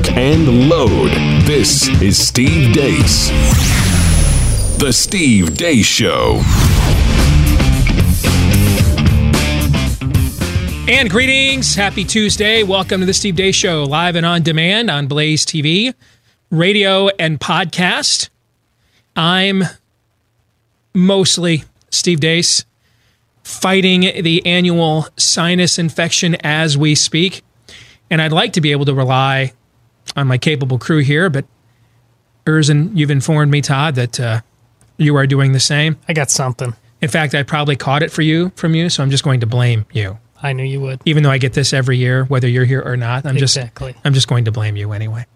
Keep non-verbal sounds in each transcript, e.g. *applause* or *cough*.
lock, and load. This is Steve Deace. The Steve Deace Show. And greetings. Happy Tuesday. Welcome to the Steve Deace Show, live and on demand on Blaze TV, radio, and podcast. I'm mostly Steve Deace, fighting the annual sinus infection as we speak. And I'd like to be able to rely on my capable crew here, but Erzen, you've informed me, Todd, that uh, you are doing the same. I got something. In fact, I probably caught it for you from you, so I'm just going to blame you. I knew you would. Even though I get this every year, whether you're here or not, I'm Exactly. just I'm just going to blame you anyway.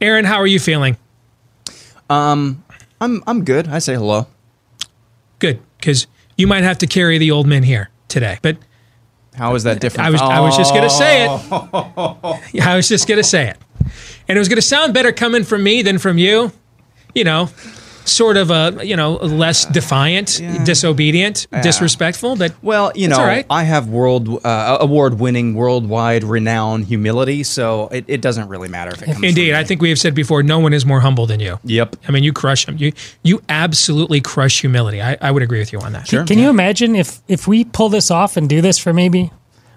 Aaron, how are you feeling? Um, I'm I'm good. I say hello. Good, because you might have to carry the old men here today. But How is that different? I was I was just gonna say it. Oh. I was just gonna say it, and it was gonna sound better coming from me than from you. You know, sort of a you know less defiant, disobedient, disrespectful. But Well, you know, all right. I have world uh, award-winning, worldwide renowned humility, so it, it doesn't really matter if it comes. indeed, from I think we have said before, no one is more humble than you. Yep. I mean, you crush them. You you absolutely crush humility. I, I would agree with you on that. Sure. Can you imagine if if we pull this off and do this for maybe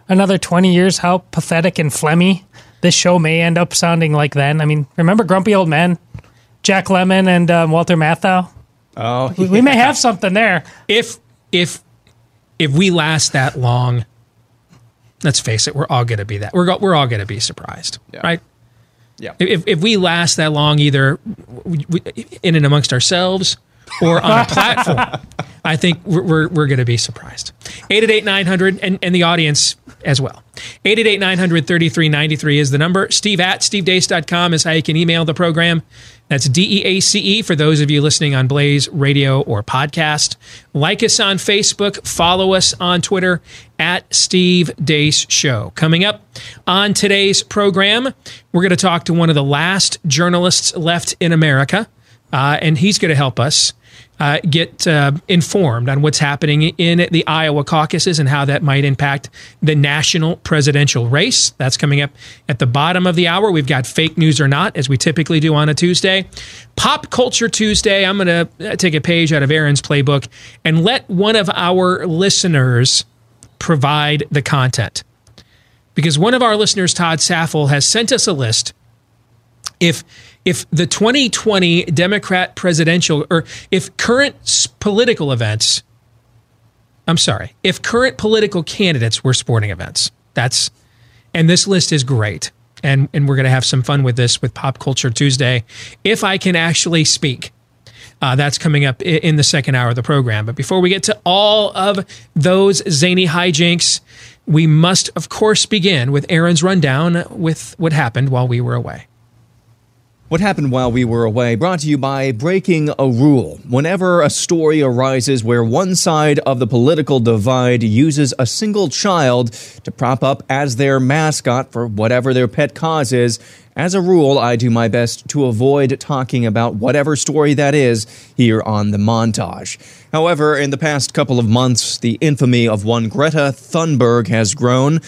another 20 years how pathetic and phlegmy this show may end up sounding like then? I mean, remember Grumpy Old Men? Jack Lemmon and um, Walter Matthau? Oh, We, we may have something there. if if if we last that long, let's face it, we're all going to be that. We're go- we're all going to be surprised, Yeah. right? yeah. If if we last that long, either w- w- in and amongst ourselves or on a platform, I think we're we're, we're going to be surprised. Eight eight eight nine hundred and and the audience as well. 888-900-3393 is the number. Steve at stevedeace.com is how you can email the program. That's D E A C E for those of you listening on Blaze Radio or podcast. Like us on Facebook. Follow us on Twitter at Steve Deace Show. Coming up on today's program, we're going to talk to one of the last journalists left in America, uh, and he's going to help us uh, get uh, informed on what's happening in the Iowa caucuses and how that might impact the national presidential race. That's coming up at the bottom of the hour. We've got fake news or not, as we typically do on a Tuesday. Pop Culture Tuesday, I'm going to take a page out of Aaron's playbook and let one of our listeners provide the content. Because one of our listeners, Todd Saffel, has sent us a list if if the 2020 Democrat presidential or if current political events I'm sorry, if current political candidates were sporting events. That's and this list is great. And and we're going to have some fun with this with Pop Culture Tuesday if I can actually speak. Uh, that's coming up in the second hour of the program. But before we get to all of those zany hijinks, we must, of course, begin with Aaron's rundown with what happened while we were away. What happened while we were away brought to you by Breaking a Rule. Whenever a story arises where one side of the political divide uses a single child to prop up as their mascot for whatever their pet cause is, as a rule, I do my best to avoid talking about whatever story that is here on the montage. However, in the past couple of months, the infamy of one Greta Thunberg has grown.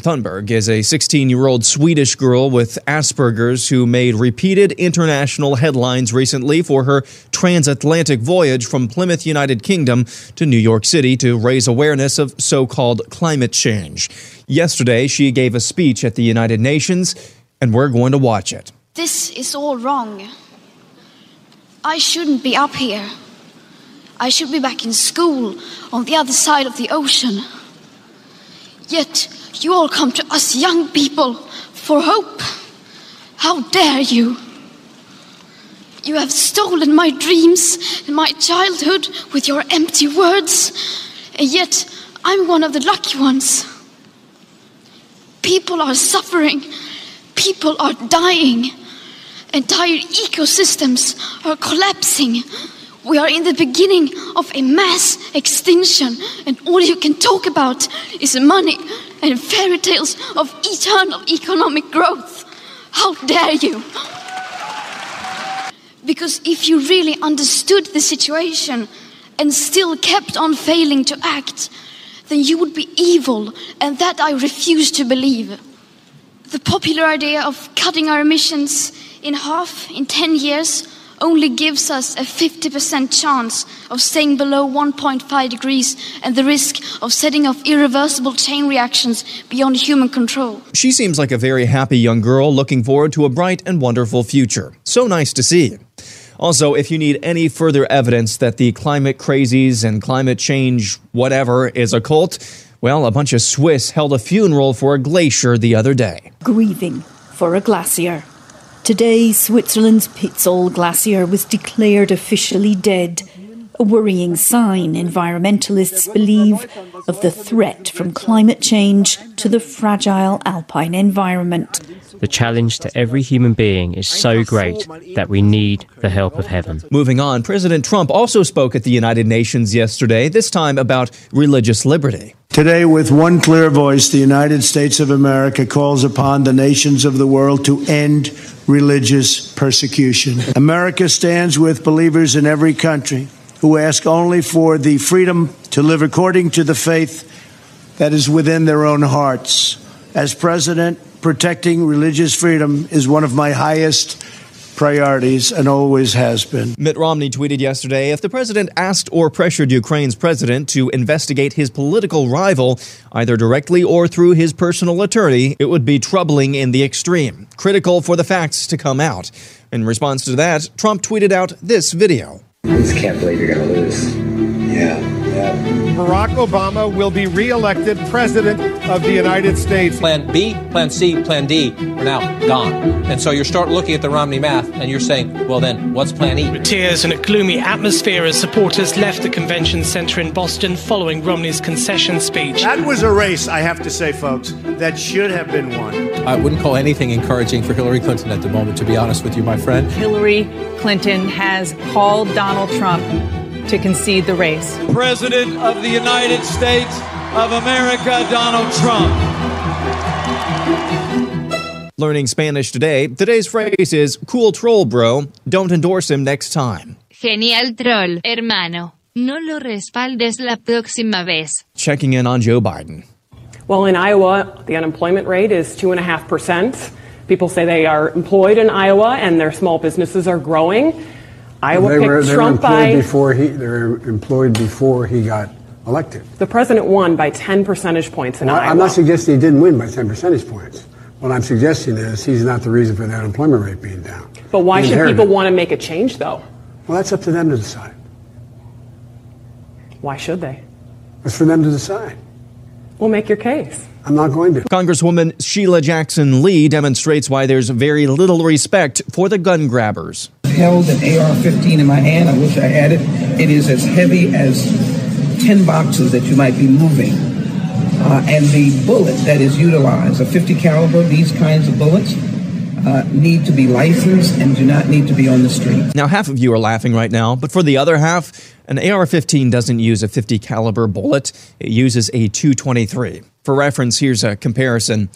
Thunberg is a 16 year old Swedish girl with Asperger's who made repeated international headlines recently for her transatlantic voyage from Plymouth, United Kingdom to New York City to raise awareness of so called climate change. Yesterday, she gave a speech at the United Nations, and we're going to watch it. This is all wrong. I shouldn't be up here. I should be back in school on the other side of the ocean. Yet you all come to us young people for hope. How dare you? You have stolen my dreams and my childhood with your empty words, and yet I'm one of the lucky ones. People are suffering, people are dying, entire ecosystems are collapsing. We are in the beginning of a mass extinction, and all you can talk about is money and fairy tales of eternal economic growth. How dare you! Because if you really understood the situation and still kept on failing to act, then you would be evil, and that I refuse to believe. The popular idea of cutting our emissions in half in 10 years only gives us a 50% chance of staying below 1.5 degrees and the risk of setting off irreversible chain reactions beyond human control. She seems like a very happy young girl looking forward to a bright and wonderful future. So nice to see. Also, if you need any further evidence that the climate crazies and climate change whatever is a cult, well, a bunch of Swiss held a funeral for a glacier the other day. Grieving for a glacier. Today, Switzerland's Pizol Glacier was declared officially dead, a worrying sign, environmentalists believe, of the threat from climate change to the fragile alpine environment. The challenge to every human being is so great that we need the help of heaven. Moving on, President Trump also spoke at the United Nations yesterday, this time about religious liberty. Today, with one clear voice, the United States of America calls upon the nations of the world to end religious persecution. America stands with believers in every country who ask only for the freedom to live according to the faith that is within their own hearts. As president, protecting religious freedom is one of my highest priorities and always has been. Mitt Romney tweeted yesterday if the president asked or pressured Ukraine's president to investigate his political rival, either directly or through his personal attorney, it would be troubling in the extreme, critical for the facts to come out. In response to that, Trump tweeted out this video. I just can't believe you're going to lose. Yeah, yeah. Barack Obama will be reelected president of the United States. Plan B, Plan C, Plan D are now gone. And so you start looking at the Romney math and you're saying, well, then what's Plan E? With Tears and a gloomy atmosphere as supporters left the convention center in Boston following Romney's concession speech. That was a race, I have to say, folks, that should have been won. I wouldn't call anything encouraging for Hillary Clinton at the moment, to be honest with you, my friend. Hillary Clinton has called Donald Trump to concede the race. President of the United States of America, Donald Trump. Learning Spanish today, today's phrase is cool troll, bro. Don't endorse him next time. Genial troll, hermano. No lo respaldes la próxima vez. Checking in on Joe Biden. Well, in Iowa, the unemployment rate is 2.5%. People say they are employed in Iowa and their small businesses are growing. Iowa they picked were, they Trump were by. before he they were employed before he got elected. The president won by 10 percentage points in Well, Iowa. I'm not suggesting he didn't win by 10 percentage points. What I'm suggesting is he's not the reason for the unemployment rate being down. but why should people want to make a change, though? Well, that's up to them to decide. Why should they? It's for them to decide. We'll make your case. I'm not going to. Congresswoman Sheila Jackson Lee demonstrates why there's very little respect for the gun grabbers. Held an AR-15 in my hand. I wish I had it. It is as heavy as 10 boxes that you might be moving. Uh, and the bullet that is utilized, a 50 caliber, these kinds of bullets, uh, need to be licensed and do not need to be on the street. Now, half of you are laughing right now, but for the other half, an AR-15 doesn't use a 50 caliber bullet. It uses a 223. For reference, here's a comparison: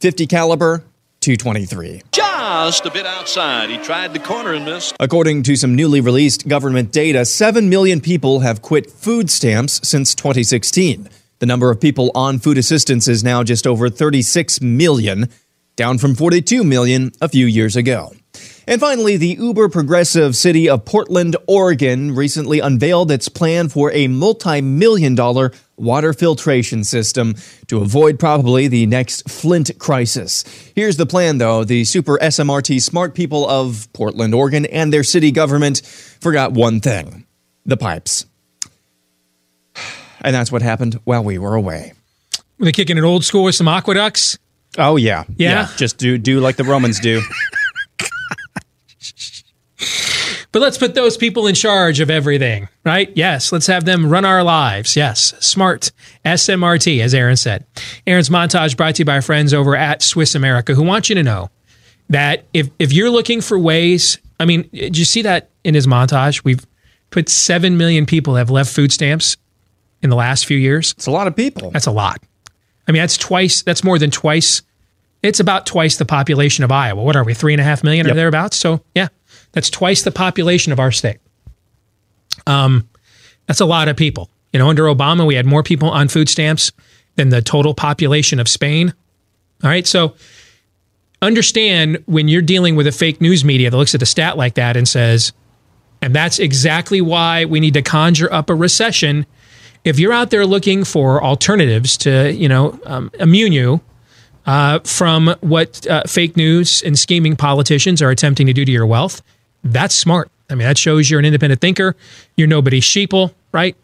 50 caliber, 223. Just a bit outside. He tried the corner and missed. According to some newly released government data, 7 million people have quit food stamps since 2016. The number of people on food assistance is now just over 36 million, down from 42 million a few years ago. And finally, the uber progressive city of Portland, Oregon recently unveiled its plan for a multi million dollar water filtration system to avoid probably the next Flint crisis. Here's the plan, though. The super SMRT smart people of Portland, Oregon, and their city government forgot one thing the pipes. And that's what happened while we were away. Were they kicking it old school with some aqueducts? Oh, yeah. Yeah? Just do, do like the Romans do. *laughs* *laughs* But let's put those people in charge of everything, right? Yes, let's have them run our lives. Yes, smart SMRT, as Aaron said. Aaron's montage brought to you by our friends over at Swiss America, who want you to know that if if you're looking for ways, I mean, did you see that in his montage? We've put seven million people have left food stamps in the last few years. It's a lot of people. That's a lot. I mean, that's twice. That's more than twice. It's about twice the population of Iowa. What are we? Three and a half million or thereabouts. So yeah, that's twice the population of our state. Um, that's a lot of people. You know, under Obama, we had more people on food stamps than the total population of Spain. All right, so understand when you're dealing with a fake news media that looks at a stat like that and says, and that's exactly why we need to conjure up a recession. If you're out there looking for alternatives to, you know, um, immune you uh, from what uh, fake news and scheming politicians are attempting to do to your wealth, that's smart. I mean, that shows you're an independent thinker. You're nobody's sheeple, right?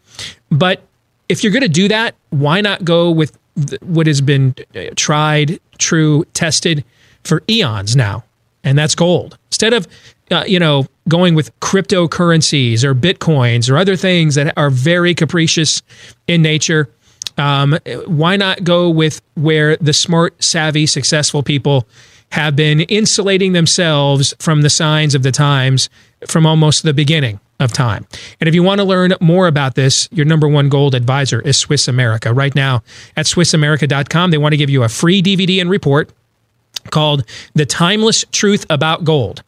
But if you're going to do that, why not go with th- what has been uh, tried, true, tested for eons now? And that's gold. Instead of, uh, you know, going with cryptocurrencies or bitcoins or other things that are very capricious in nature, um, why not go with where the smart, savvy, successful people have been insulating themselves from the signs of the times from almost the beginning of time. And if you want to learn more about this, your number one gold advisor is Swiss America. Right now at SwissAmerica.com, they want to give you a free DVD and report called The Timeless Truth About Gold.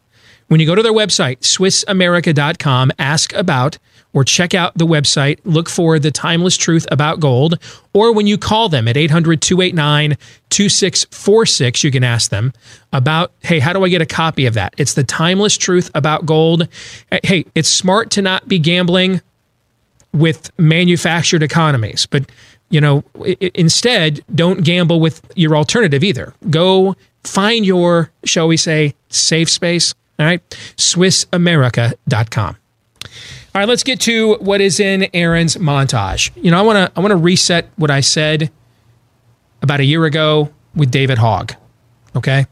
When you go to their website, SwissAmerica.com, ask about or check out the website, look for the timeless truth about gold, or when you call them at 800 289 2646, you can ask them about, hey, how do I get a copy of that? It's the timeless truth about gold. Uh, hey, it's smart to not be gambling with manufactured economies, but you know, instead, don't gamble with your alternative either. Go find your, shall we say, safe space. All right, SwissAmerica.com. All right, let's get to what is in Aaron's montage. You know, I want to I want to reset what I said about a year ago with David Hogg. Okay?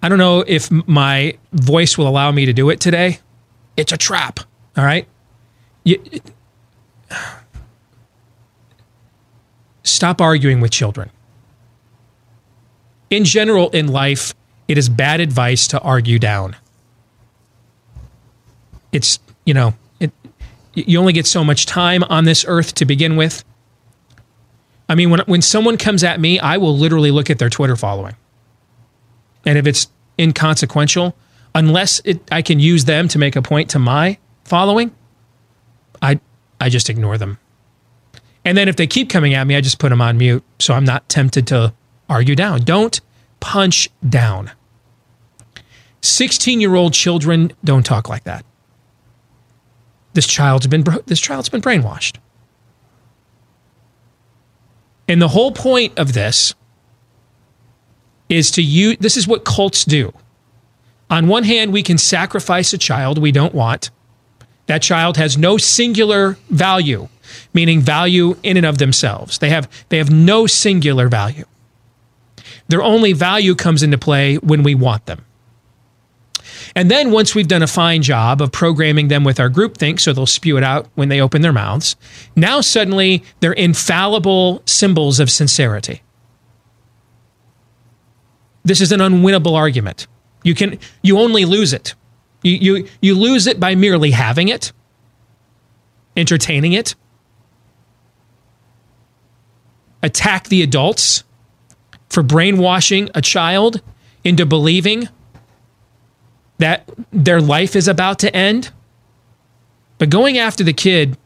I don't know if my voice will allow me to do it today. It's a trap. All right? You, stop arguing with children. In general, in life, it is bad advice to argue down it's you know it you only get so much time on this earth to begin with. I mean, when when someone comes at me, I will literally look at their Twitter following, and if it's inconsequential, unless it, I can use them to make a point to my following, I I just ignore them. And then if they keep coming at me, I just put them on mute so I'm not tempted to argue down. Don't punch down. 16 year old children don't talk like that this child's been this child's been brainwashed. And the whole point of this is to use this is what cults do. On one hand, we can sacrifice a child we don't want. That child has no singular value, meaning value in and of themselves. They have they have no singular value. Their only value comes into play when we want them. And then once we've done a fine job of programming them with our groupthink, so they'll spew it out when they open their mouths, now suddenly they're infallible symbols of sincerity. This is an unwinnable argument. You can you only lose it. You, you, you lose it by merely having it, entertaining it. Attack the adults for brainwashing a child into believing that their life is about to end. But going after the kid,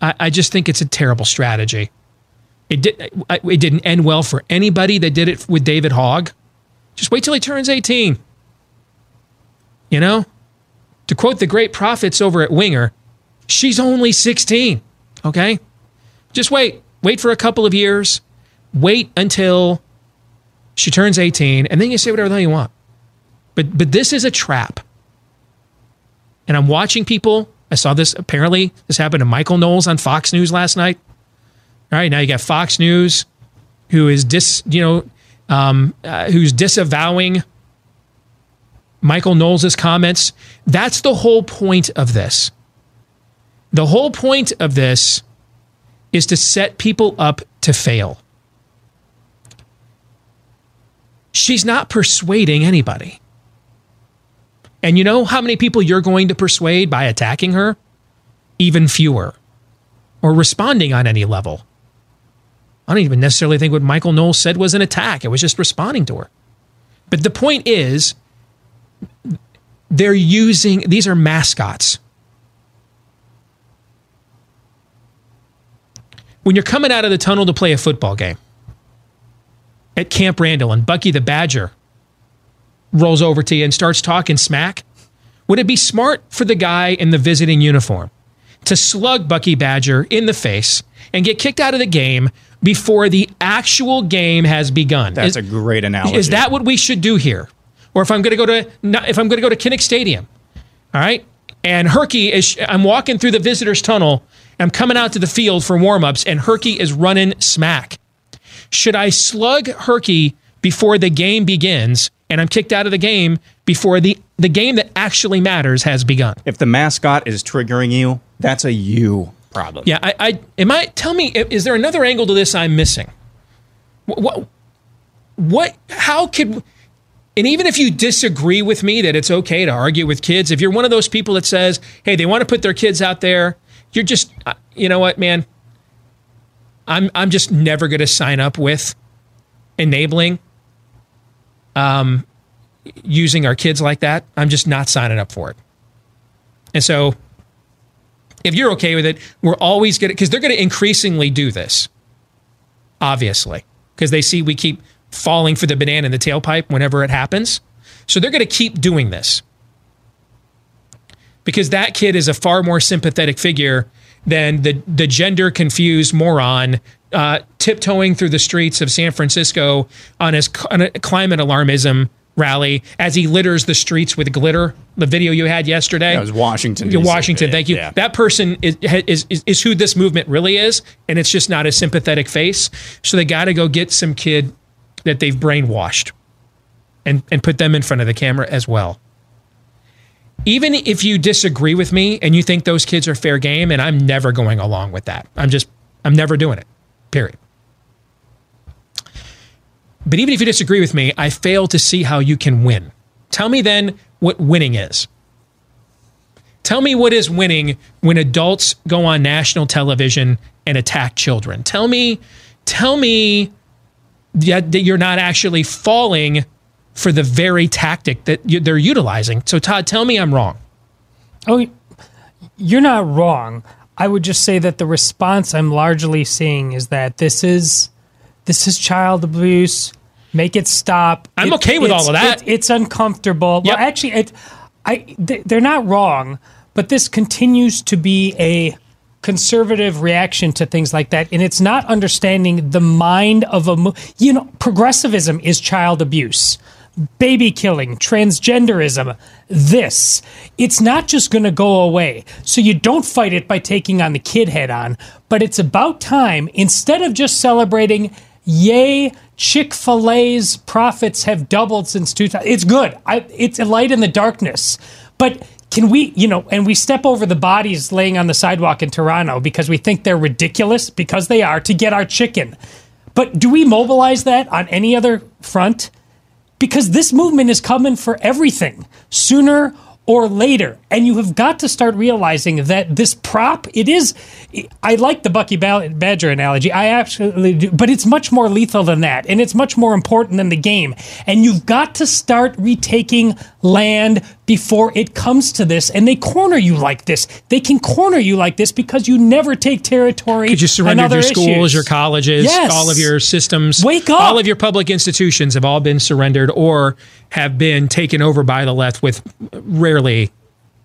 I, I just think it's a terrible strategy. It did. It didn't end well for anybody that did it with David Hogg. Just wait till he turns eighteen. You know, to quote the great prophets over at Winger, she's only sixteen. Okay, just wait. Wait for a couple of years. Wait until she turns eighteen, and then you say whatever the hell you want. But but this is a trap. And I'm watching people. I saw this apparently this happened to Michael Knowles on Fox News last night. All right, now you got Fox News, who is dis you know um, uh, who's disavowing Michael Knowles' comments. That's the whole point of this. The whole point of this is to set people up to fail. She's not persuading anybody. And you know how many people you're going to persuade by attacking her? Even fewer. Or responding on any level. I don't even necessarily think what Michael Knowles said was an attack. It was just responding to her. But the point is, they're using, these are mascots. When you're coming out of the tunnel to play a football game, at Camp Randall and Bucky the Badger rolls over to you and starts talking smack, would it be smart for the guy in the visiting uniform to slug Bucky Badger in the face and get kicked out of the game before the actual game has begun? That's Is- a great analogy. Is that what we should do here? Or if I'm going to go to if I'm going to go to Kinnick Stadium, all right, and Herky is I'm walking through the visitors tunnel, I'm coming out to the field for warmups, and Herky is running smack. Should I slug Herky before the game begins, and I'm kicked out of the game before the the game that actually matters has begun? If the mascot is triggering you, that's a you problem. Yeah, I, I am I. Tell me, is there another angle to this I'm missing? What, what, what how could, and even if you disagree with me that it's okay to argue with kids, if you're one of those people that says, hey, they want to put their kids out there, you're just, uh, you know what, man, I'm I'm just never going to sign up with enabling, um, using our kids like that. I'm just not signing up for it. And so if you're okay with it, we're always going to, because they're going to increasingly do this, obviously, because they see we keep falling for the banana in the tailpipe whenever it happens. So they're going to keep doing this because that kid is a far more sympathetic figure than the, the gender confused moron uh, tiptoeing through the streets of San Francisco on his on climate alarmism rally as he litters the streets with glitter. The video you had yesterday. That was Washington, DC. Washington. Thank you. Yeah. That person is, is is is who this movement really is, and it's just not a sympathetic face. So they got to go get some kid that they've brainwashed, and and put them in front of the camera as well. Even if you disagree with me and you think those kids are fair game, and I'm never going along with that. I'm just I'm never doing it. Period. But even if you disagree with me, I fail to see how you can win. Tell me then what winning is. Tell me what is winning when adults go on national television and attack children. Tell me, tell me that, you're not actually falling for the very tactic that they're utilizing. So, Todd, tell me I'm wrong. Oh, you're not wrong. I would just say that the response I'm largely seeing is that this is this is child abuse. Make it stop. I'm It- okay with all of that. it- it's uncomfortable. Well, actually, it, I th- they're not wrong, but this continues to be a conservative reaction to things like that, and it's not understanding the mind of a. You know, progressivism is child abuse baby killing, transgenderism, this. It's not just going to go away. So you don't fight it by taking on the kid head on, but it's about time, instead of just celebrating, yay, Chick fil A's profits have doubled since 2000. It's good. I, it's a light in the darkness. But can we, you know, and we step over the bodies laying on the sidewalk in Toronto because we think they're ridiculous, because they are, to get our chicken. But do we mobilize that on any other front? Because this movement is coming for everything sooner or later. And you have got to start realizing that this prop it is i like the bucky badger analogy i absolutely do but it's much more lethal than that and it's much more important than the game. And you've got to start retaking land before it comes to this and they corner you like this they can corner you like this because you never take territory Because you other your schools, issues. your colleges, Yes. all of your systems. Wake up. All of your public institutions have all been surrendered or have been taken over by the left with rarely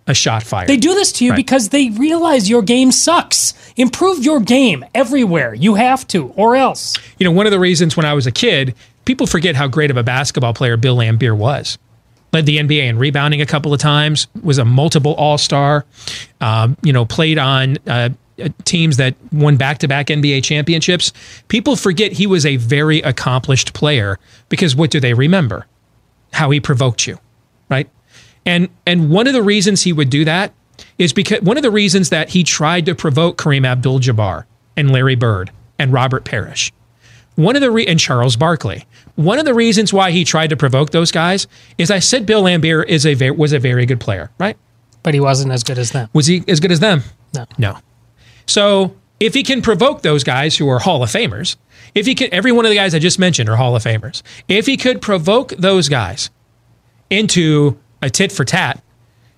a shot fired. They do this to you Right. because they realize your game sucks. Improve your game everywhere. You have to, or else. You know, one of the reasons when I was a kid, people forget how great of a basketball player Bill Laimbeer was. Led the NBA in rebounding a couple of times, was a multiple All Star, um, you know, played on uh, teams that won back to back NBA championships. People forget he was a very accomplished player because what do they remember? How he provoked you, right? And and one of the reasons he would do that is because one of the reasons that he tried to provoke Kareem Abdul-Jabbar and Larry Bird and Robert Parish. One of the re- and Charles Barkley. One of the reasons why he tried to provoke those guys is I said Bill Laimbeer is a ve- was a very good player, right? But he wasn't as good as them. Was he as good as them? No. No. So if he can provoke those guys who are Hall of Famers, if he could, every one of the guys I just mentioned are Hall of Famers. If he could provoke those guys into a tit for tat,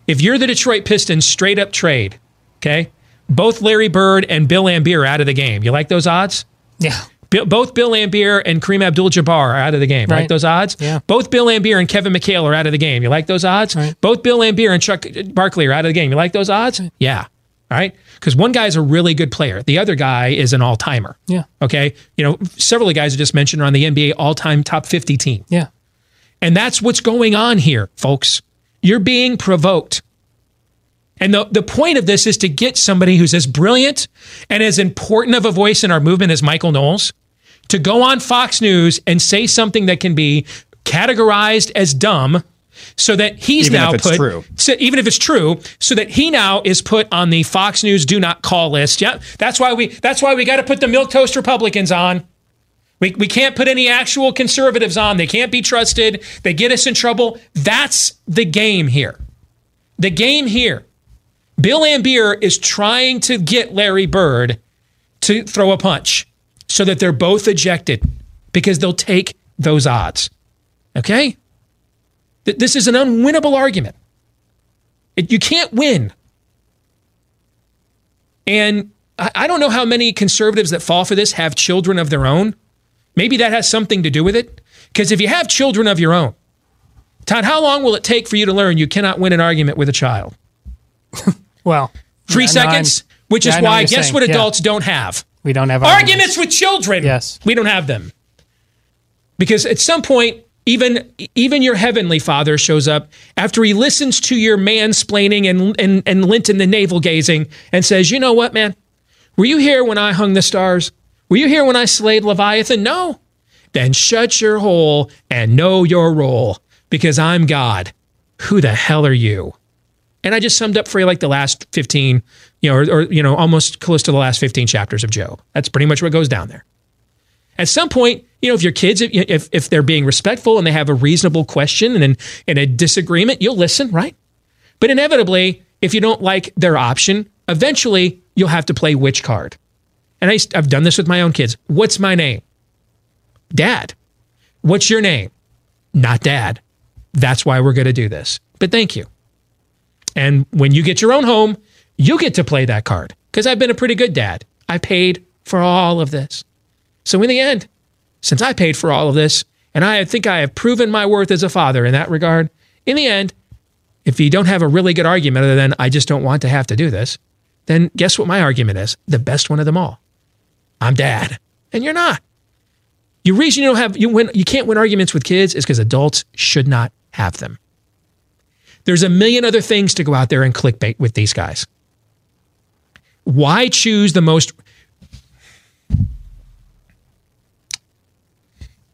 if you're the Detroit Pistons straight up trade, okay, both Larry Bird and Bill Laimbeer are out of the game. You like those odds? Yeah. Both Bill Laimbeer and Kareem Abdul-Jabbar are out of the game. Right? Right. Those odds. Yeah. Both Bill Laimbeer and Kevin McHale are out of the game. You like those odds? Both Bill Laimbeer and Chuck uh, Barkley are out of the game. You like those odds? Yeah. All right. Because one guy is a really good player. The other guy is an all-timer. Yeah. Okay. You know, several of the guys I just mentioned are on the NBA all-time top 50 team. Yeah. And that's what's going on here, folks. You're being provoked. And the, the point of this is to get somebody who's as brilliant and as important of a voice in our movement as Michael Knowles to go on Fox News and say something that can be categorized as dumb so that he's Even now put true. so even if it's true so that he now is put on the Fox News do not call list. Yeah, that's why we that's why we got to put the milk toast Republicans on. We, we can't put any actual conservatives on. They can't be trusted. They get us in trouble. That's the game here. The game here. Bill Laimbeer is trying to get Larry Bird to throw a punch so that they're both ejected because they'll take those odds. Okay? Th- This is an unwinnable argument. It- you can't win. And I, I don't know how many conservatives that fall for this have children of their own. Maybe that has something to do with it. Because if you have children of your own, Todd, how long will it take for you to learn you cannot win an argument with a child? *laughs* Well, Three yeah, no, seconds? Which yeah, is why, guess saying. what Yeah. adults don't have? We don't have Arguments with children. Yes. We don't have them. Because at some point, even even your heavenly father shows up after he listens to your mansplaining and and, and Linton the navel gazing and says, you know what, man? Were you here when I hung the stars? Were you here when I slayed Leviathan? No. Then shut your hole and know your role, because I'm God. Who the hell are you? And I just summed up for you like the last 15, you know, or, or you know, almost close to the last 15 chapters of Job. That's pretty much what goes down there. At some point, you know, if your kids, if, if, if they're being respectful and they have a reasonable question and, and a disagreement, you'll listen, right? But inevitably, if you don't like their option, eventually you'll have to play which card. And I, I've done this with my own kids. What's my name? Dad. What's your name? Not dad. That's why we're going to do this. But thank you. And when you get your own home, you get to play that card because I've been a pretty good dad. I paid for all of this. So in the end, since I paid for all of this, and I think I have proven my worth as a father in that regard, in the end, if you don't have a really good argument other than I just don't want to have to do this, then guess what my argument is? The best one of them all. I'm dad. And you're not. The reason you don't have you win you can't win arguments with kids is because adults should not have them. There's a million other things to go out there and clickbait with these guys. Why choose the most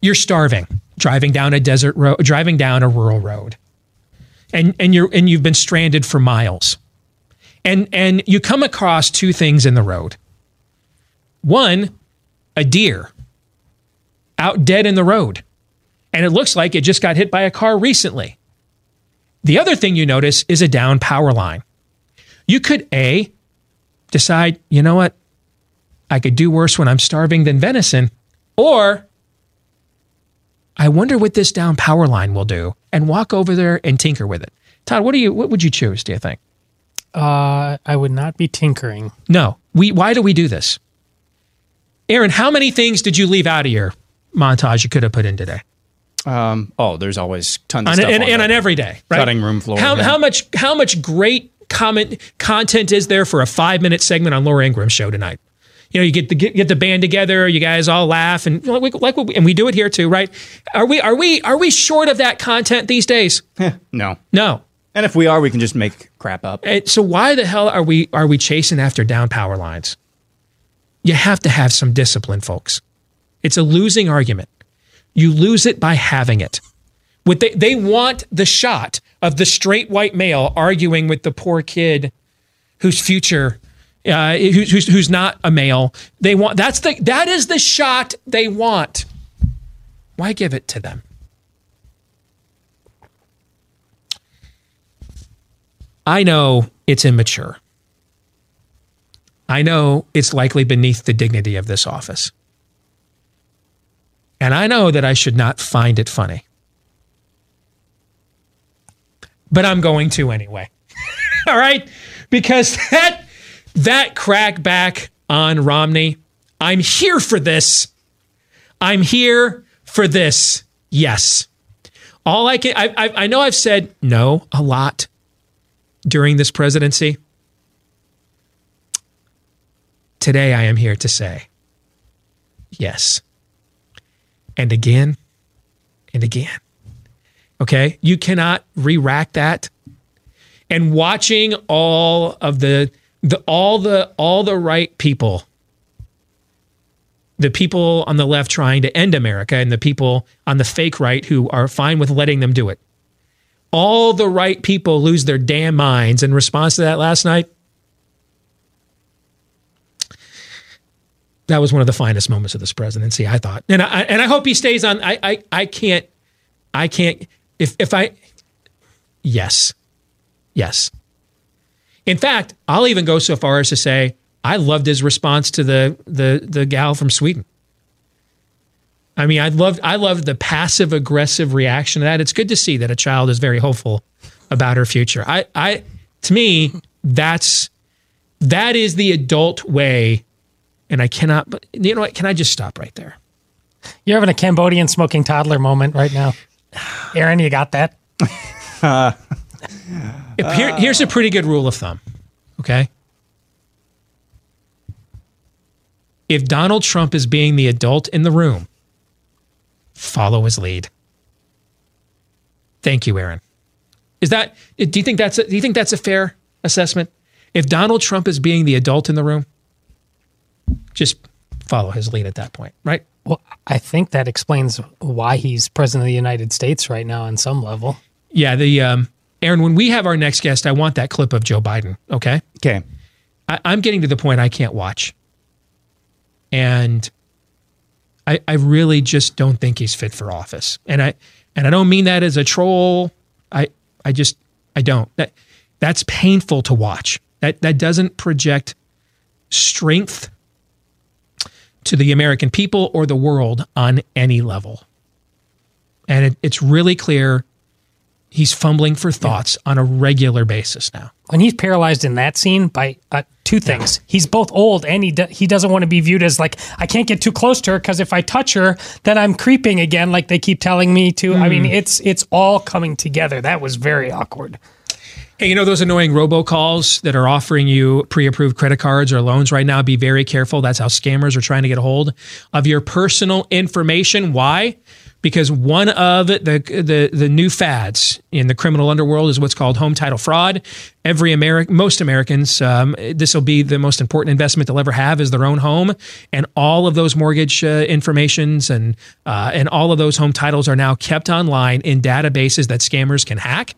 You're starving, driving down a desert road, driving down a rural road. And and you're and you've been stranded for miles. And and you come across two things in the road. One, a deer out dead in the road. And it looks like it just got hit by a car recently. The other thing you notice is a down power line. You could A, decide, you know what? I could do worse when I'm starving than venison. Or I wonder what this down power line will do and walk over there and tinker with it. Todd, what do you what would you choose, do you think? Uh, I would not be tinkering. No. We why do we do this? Aaron, how many things did you leave out of your montage you could have put in today? Um, oh, there's always tons of on, stuff. and, on and on every day, right? Cutting room floor. How, yeah. how much how much great comment content is there for a five minute segment on Laura Ingraham's show tonight? You know, you get the get, get the band together, you guys all laugh, and like, we, like we, and we do it here too, right? Are we are we are we short of that content these days? *laughs* no. No. And if we are, we can just make crap up. And so why the hell are we are we chasing after down power lines? You have to have some discipline, folks. It's a losing argument. You lose it by having it. They, they want the shot of the straight white male arguing with the poor kid whose future uh, who's, who's who's not a male. They want that's the that is the shot they want. Why give it to them? I know it's immature. I know it's likely beneath the dignity of this office. And I know that I should not find it funny. But I'm going to anyway. *laughs* All right? Because that that crack back on Romney, I'm here for this. I'm here for this. Yes. All I can, I, I, I know I've said no a lot during this presidency. Today, I am here to say yes. And again and again. Okay? You cannot re rack that. And watching all of the, the all the all the right people the people on the left trying to end America and the people on the fake right who are fine with letting them do it. All the right people lose their damn minds in response to that last night. That was one of the finest moments of this presidency, I thought, and I and I hope he stays on. I I, I can't, I can't. If if I, yes, yes. In fact, I'll even go so far as to say I loved his response to the the the gal from Sweden. I mean, I loved I loved the passive aggressive reaction to that. It's good to see that a child is very hopeful about her future. I I to me that's that is the adult way and I cannot but you know what can I just stop right there? You're having a Cambodian smoking toddler moment right now. *sighs* Aaron, you got that? Here, here's a pretty good rule of thumb. Okay? if Donald Trump is being the adult in the room, follow his lead. Thank you, Aaron. Is that do you think that's a, do you think that's a fair assessment? If Donald Trump is being the adult in the room, just follow his lead at that point, right? Well, I think that explains why he's president of the United States right now on some level. Yeah, the um, Aaron. When we have our next guest, I want that clip of Joe Biden. Okay. Okay. I, I'm getting to the point I can't watch and I, I really just don't think he's fit for office. And I and I don't mean that as a troll. I I just I don't. That that's painful to watch. That that doesn't project strength to the American people or the world on any level. And it, it's really clear he's fumbling for thoughts yeah. on a regular basis now. And he's paralyzed in that scene by uh, two things. Yeah. He's both old and he do- he doesn't want to be viewed as like I can't get too close to her because if I touch her, then I'm creeping again, like they keep telling me to. Mm. I mean, it's it's all coming together. That was very awkward. Hey, you know those annoying robocalls that are offering you pre-approved credit cards or loans right now? Be very careful. That's how scammers are trying to get a hold of your personal information. Why? because one of the, the the new fads in the criminal underworld is what's called home title fraud. Every American, most Americans, um, this will be the most important investment they'll ever have is their own home, and all of those mortgage uh, informations and uh, and all of those home titles are now kept online in databases that scammers can hack.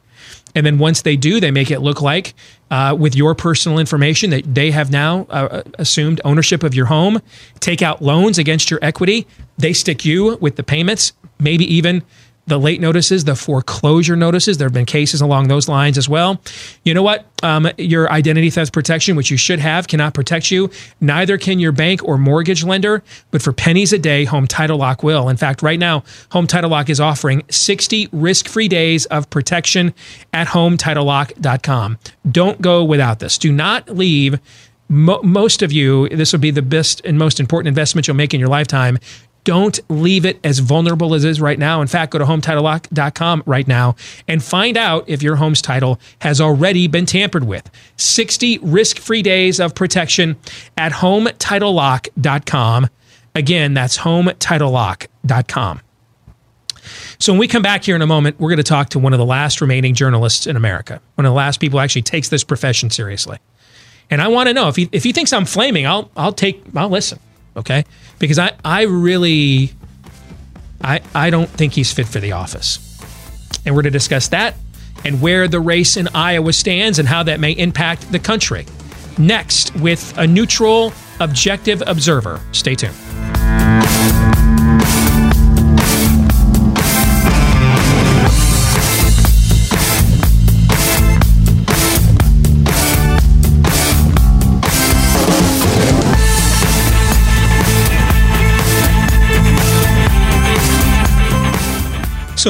And then once they do, they make it look like uh, with your personal information that they have now uh, assumed ownership of your home, take out loans against your equity. They stick you with the payments maybe even the late notices, the foreclosure notices. There have been cases along those lines as well. You know what? Um, your identity theft protection, which you should have, cannot protect you. Neither can your bank or mortgage lender. But for pennies a day, Home Title Lock will. In fact, right now, Home Title Lock is offering 60 risk free days of protection at HomeTitleLock.com. Don't go without this. Do not leave most of you, this will be the best and most important investment you'll make in your lifetime. Don't leave it as vulnerable as it is right now. In fact, go to HomeTitleLock.com right now and find out if your home's title has already been tampered with. 60 risk free days of protection at HomeTitleLock.com. Again, that's HomeTitleLock.com. So when we come back here in a moment, we're going to talk to one of the last remaining journalists in America, one of the last people who actually takes this profession seriously. And I want to know if he, if he thinks I'm flaming, I'll I'll take I'll listen okay? Because I, I really, I, I don't think he's fit for the office. And we're to discuss that and where the race in Iowa stands and how that may impact the country. Next, with a neutral, objective observer. Stay tuned.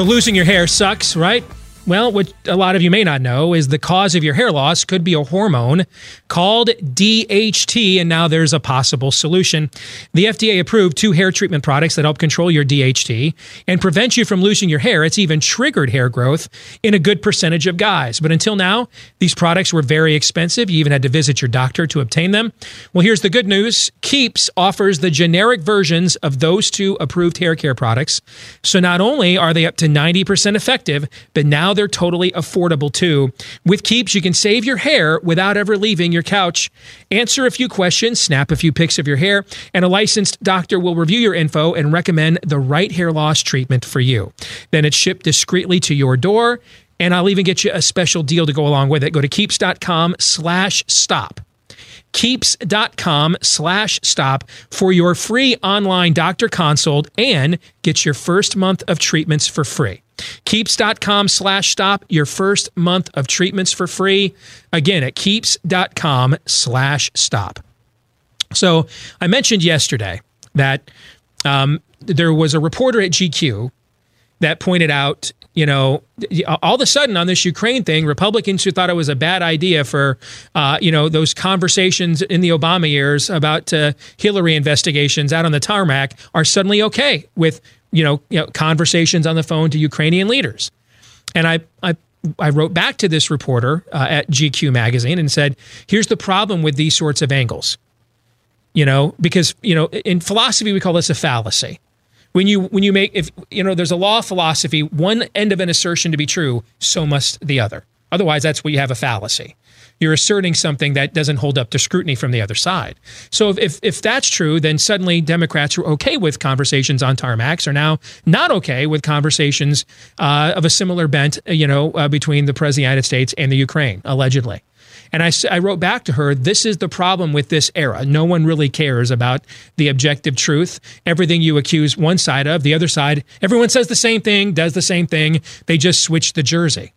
So losing your hair sucks, right? Well, what a lot of you may not know is the cause of your hair loss could be a hormone called DHT, and now there's a possible solution. The FDA approved two hair treatment products that help control your DHT and prevent you from losing your hair. It's even triggered hair growth in a good percentage of guys. But until now, these products were very expensive. You even had to visit your doctor to obtain them. Well, here's the good news Keeps offers the generic versions of those two approved hair care products. So not only are they up to 90% effective, but now they're totally affordable too. With Keeps, you can save your hair without ever leaving your couch. Answer a few questions, snap a few pics of your hair, and a licensed doctor will review your info and recommend the right hair loss treatment for you. Then it's shipped discreetly to your door, and I'll even get you a special deal to go along with it. Go to keeps.com slash stop keeps.com slash stop for your free online doctor consult and get your first month of treatments for free. Keeps.com slash stop, your first month of treatments for free. Again, at keeps.com slash stop. So I mentioned yesterday that um, there was a reporter at GQ that pointed out you know, all of a sudden on this Ukraine thing, Republicans who thought it was a bad idea for, uh, you know, those conversations in the Obama years about uh, Hillary investigations out on the tarmac are suddenly okay with, you know, you know, conversations on the phone to Ukrainian leaders. And I, I, I wrote back to this reporter uh, at GQ magazine and said, here's the problem with these sorts of angles. You know, because, you know, in philosophy, we call this a fallacy when you when you make if you know there's a law of philosophy one end of an assertion to be true so must the other otherwise that's where you have a fallacy you're asserting something that doesn't hold up to scrutiny from the other side so if, if, if that's true then suddenly democrats who are okay with conversations on tarmacs are now not okay with conversations uh, of a similar bent you know uh, between the president of the united states and the ukraine allegedly and I, I wrote back to her, this is the problem with this era. No one really cares about the objective truth. Everything you accuse one side of, the other side, everyone says the same thing, does the same thing. They just switch the jersey.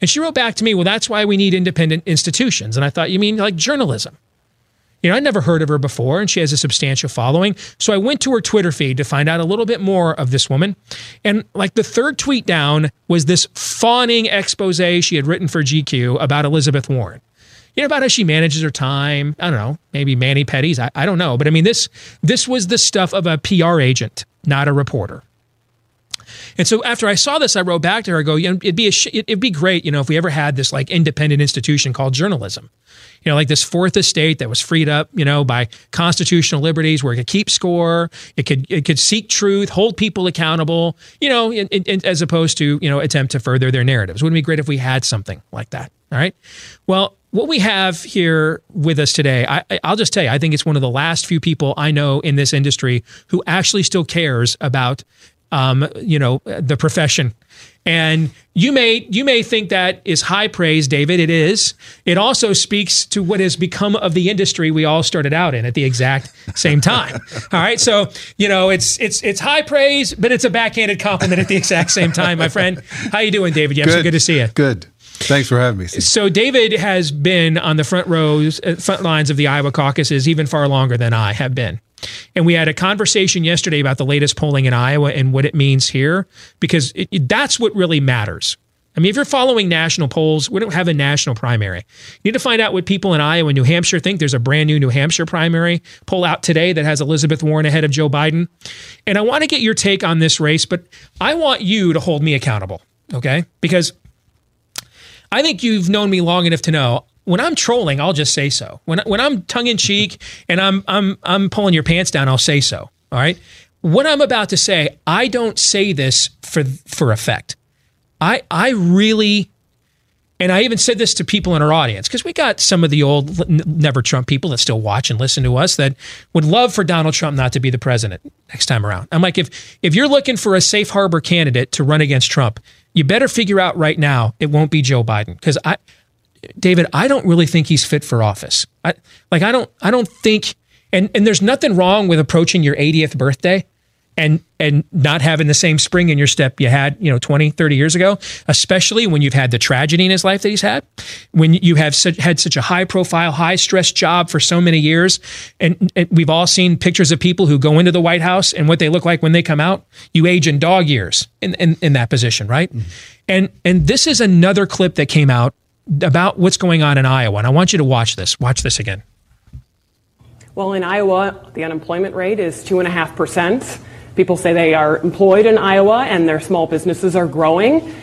And she wrote back to me, well, that's why we need independent institutions. And I thought, you mean like journalism? You know, I'd never heard of her before, and she has a substantial following. So I went to her Twitter feed to find out a little bit more of this woman. And like the third tweet down was this fawning expose she had written for GQ about Elizabeth Warren you know, about how she manages her time. I don't know, maybe Manny Petties. I, I don't know. But I mean, this this was the stuff of a PR agent, not a reporter. And so after I saw this, I wrote back to her. I go, you know, it'd be sh- it'd be great, you know, if we ever had this like independent institution called journalism, you know, like this fourth estate that was freed up, you know, by constitutional liberties, where it could keep score, it could it could seek truth, hold people accountable, you know, in, in, as opposed to you know attempt to further their narratives. Wouldn't it be great if we had something like that? All right. Well, what we have here with us today, I, will just tell you, I think it's one of the last few people I know in this industry who actually still cares about, um, you know, the profession. And you may you may think that is high praise, David. It is. It also speaks to what has become of the industry we all started out in at the exact same time. *laughs* all right, so you know it's it's it's high praise, but it's a backhanded compliment at the exact same time, my friend. How you doing, David? Yes, good. good to see you. Good. Thanks for having me. Steve. So David has been on the front rows, uh, front lines of the Iowa caucuses even far longer than I have been. And we had a conversation yesterday about the latest polling in Iowa and what it means here, because it, it, that's what really matters. I mean, if you're following national polls, we don't have a national primary. You need to find out what people in Iowa and New Hampshire think. There's a brand new New Hampshire primary poll out today that has Elizabeth Warren ahead of Joe Biden. And I want to get your take on this race, but I want you to hold me accountable, okay? Because I think you've known me long enough to know when I'm trolling, I'll just say so. When when I'm tongue in cheek *laughs* and I'm I'm I'm pulling your pants down, I'll say so. All right. What I'm about to say, I don't say this for for effect. I I really and I even said this to people in our audience because we got some of the old never Trump people that still watch and listen to us that would love for Donald Trump not to be the president next time around. I'm like, if if you're looking for a safe harbor candidate to run against Trump, you better figure out right now it won't be Joe Biden because I, David, I don't really think he's fit for office. I like I don't I don't think and and there's nothing wrong with approaching your 80th birthday and and not having the same spring in your step you had, you know, 20, 30 years ago, especially when you've had the tragedy in his life that he's had, when you have such, had such a high profile, high stress job for so many years. And, and we've all seen pictures of people who go into the White House and what they look like when they come out. You age in dog years in, in, in that position, right? Mm-hmm. And and this is another clip that came out about what's going on in Iowa. And I want you to watch this. Watch this again. Well, in Iowa, the unemployment rate is 2.5%. People say they are employed in Iowa and their small businesses are growing.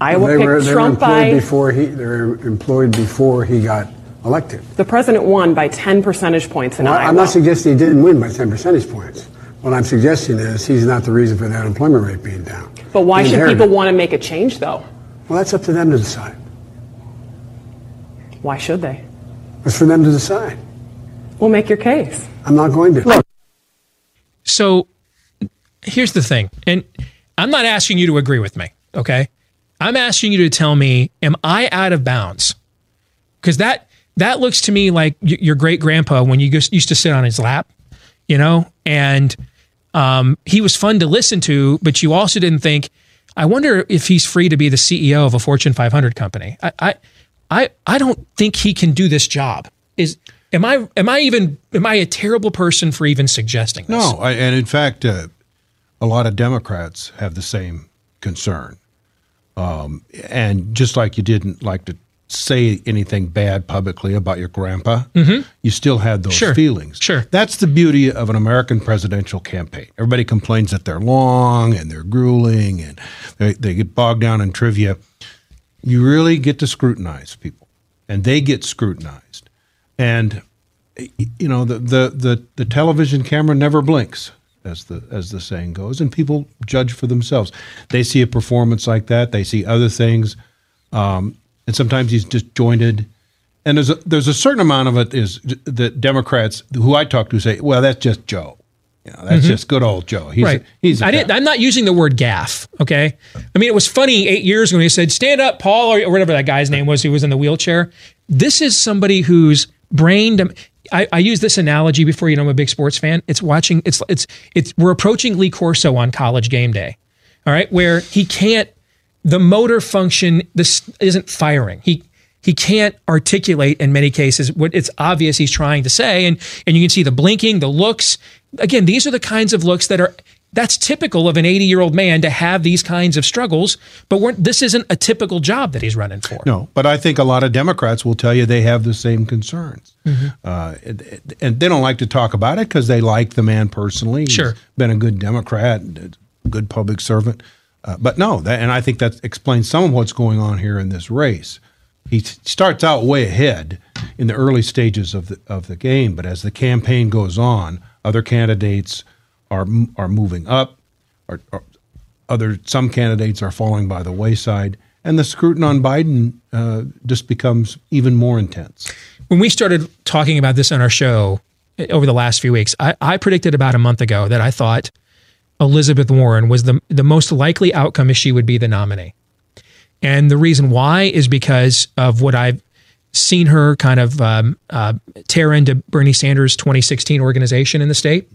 Iowa they picked were, they Trump were employed by. before he they were employed before he got elected. The president won by 10 percentage points in Well, Iowa. I'm not suggesting he didn't win by 10 percentage points. What I'm suggesting is he's not the reason for the unemployment rate being down. but why He should inherited people want to make a change, though? Well, that's up to them to decide. Why should they? It's for them to decide. We'll make your case. I'm not going to. Look. So here's the thing, and I'm not asking you to agree with me, okay? I'm asking you to tell me, am I out of bounds? Because that that looks to me like y- your great grandpa when you just used to sit on his lap, you know, and um, he was fun to listen to, but you also didn't think, I wonder if he's free to be the CEO of a Fortune 500 company. I I I, I don't think he can do this job. Is am I am I even am I a terrible person for even suggesting this? No, I, and in fact, uh, a lot of Democrats have the same concern. Um, and just like you didn't like to say anything bad publicly about your grandpa, Mhm. you still had those Sure. feelings. Sure. That's the beauty of an American presidential campaign. Everybody complains that they're long and they're grueling and they, they get bogged down in trivia. You really get to scrutinize people, and they get scrutinized. And you know the the the, the television camera never blinks as the as the saying goes and people judge for themselves they see a performance like that they see other things um, and sometimes he's disjointed and there's a there's a certain amount of it is that democrats who i talk to say well that's just joe you know, that's Mhm. just good old joe he's right. a, he's a I didn't, I'm not using the word gaffe. Okay. I mean, it was funny eight years ago when he said, stand up, Paul, or whatever that guy's name was who was in the wheelchair. This is somebody whose brain, dem- I, I use this analogy before you know I'm a big sports fan. It's watching, it's, it's, it's, we're approaching Lee Corso on college game day. All right. Where he can't, the motor function, this isn't firing. He, he can't articulate in many cases what it's obvious he's trying to say. And, and you can see the blinking, the looks. Again, these are the kinds of looks that are, that's typical of an 80 year old man to have these kinds of struggles. But we're, this isn't a typical job that he's running for. no but i think a lot of democrats will tell you they have the same concerns uh, and, they don't like to talk about it because they like the man personally. He's Sure. been a good Democrat, good public servant. Uh, but no, that, and I think that explains some of what's going on here in this race. He starts out way ahead in the early stages of the of the game, but as the campaign goes on, other candidates are are moving up, or, other some candidates are falling by the wayside, and the scrutiny on Biden uh, just becomes even more intense. when we started talking about this on our show eh, over the last few weeks, I, I predicted about a month ago that I thought Elizabeth Warren was the the most likely outcome is she would be the nominee. And the reason why is because of what I've seen her kind of um, uh, tear into Bernie Sanders' 2016 organization in the state.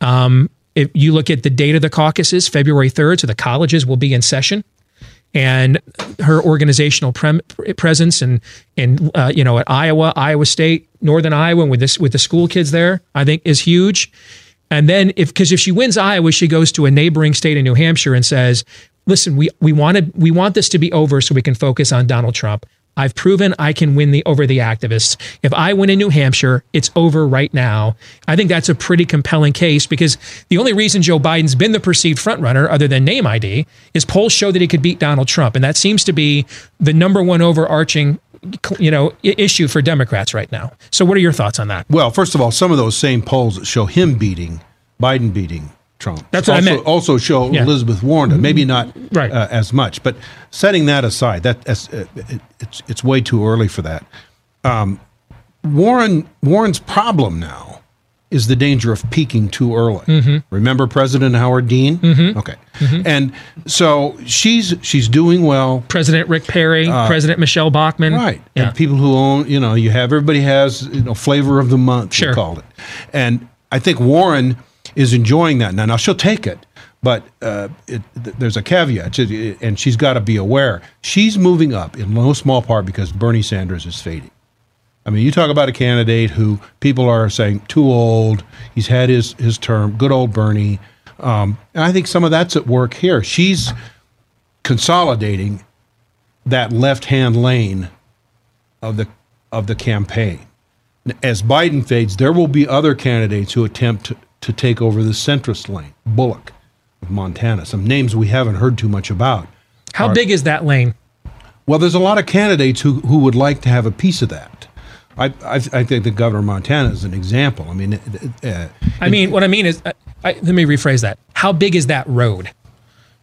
Um, if you look at the date of the caucuses, February 3rd, so the colleges will be in session and her organizational prem- presence and in uh, you know at Iowa, Iowa State, Northern Iowa, with this with the school kids there, I think is huge. And then if because if she wins Iowa, she goes to a neighboring state in New Hampshire and says, "Listen, we we want to we want this to be over so we can focus on Donald Trump." I've proven I can win the over the activists. If I win in New Hampshire, it's over right now. I think that's a pretty compelling case because the only reason Joe Biden's been the perceived frontrunner, other than name ID, is polls show that he could beat Donald Trump, and that seems to be the number one overarching, you know, issue for Democrats right now. So, what are your thoughts on that? Well, first of all, some of those same polls show him beating Biden beating Trump. That's what I also, meant. Also show Yeah. Elizabeth Warren, maybe not Right. uh, as much, but setting that aside, that uh, it, it's it's way too early for that. Um, Warren Warren's problem now is the danger of peaking too early. Mhm. Remember President Howard Dean? Mhm. Okay, and so she's she's doing well. President Rick Perry, Uh, President Michelle Bachmann, Right. Yeah. And people who own, you know, you have everybody has, you know, flavor of the month, Sure. we called it. And I think Warren is enjoying that now. Now she'll take it, but uh, it, th- there's a caveat, She- and she's got to be aware. She's moving up in no small part because Bernie Sanders is fading. I mean, you talk about a candidate who people are saying too old. He's had his his term. Good old Bernie. Um, and I think some of that's at work here. She's consolidating that left hand lane of the of the campaign. As Biden fades, there will be other candidates who attempt to, take over the centrist lane. Bullock of Montana, some names we haven't heard too much about. How are- big is that lane? well, there's a lot of candidates who, who would like to have a piece of that. I, I, I think the governor of Montana is an example. I mean, uh, I mean, what I mean is, I, I, let me rephrase that. How big is that road?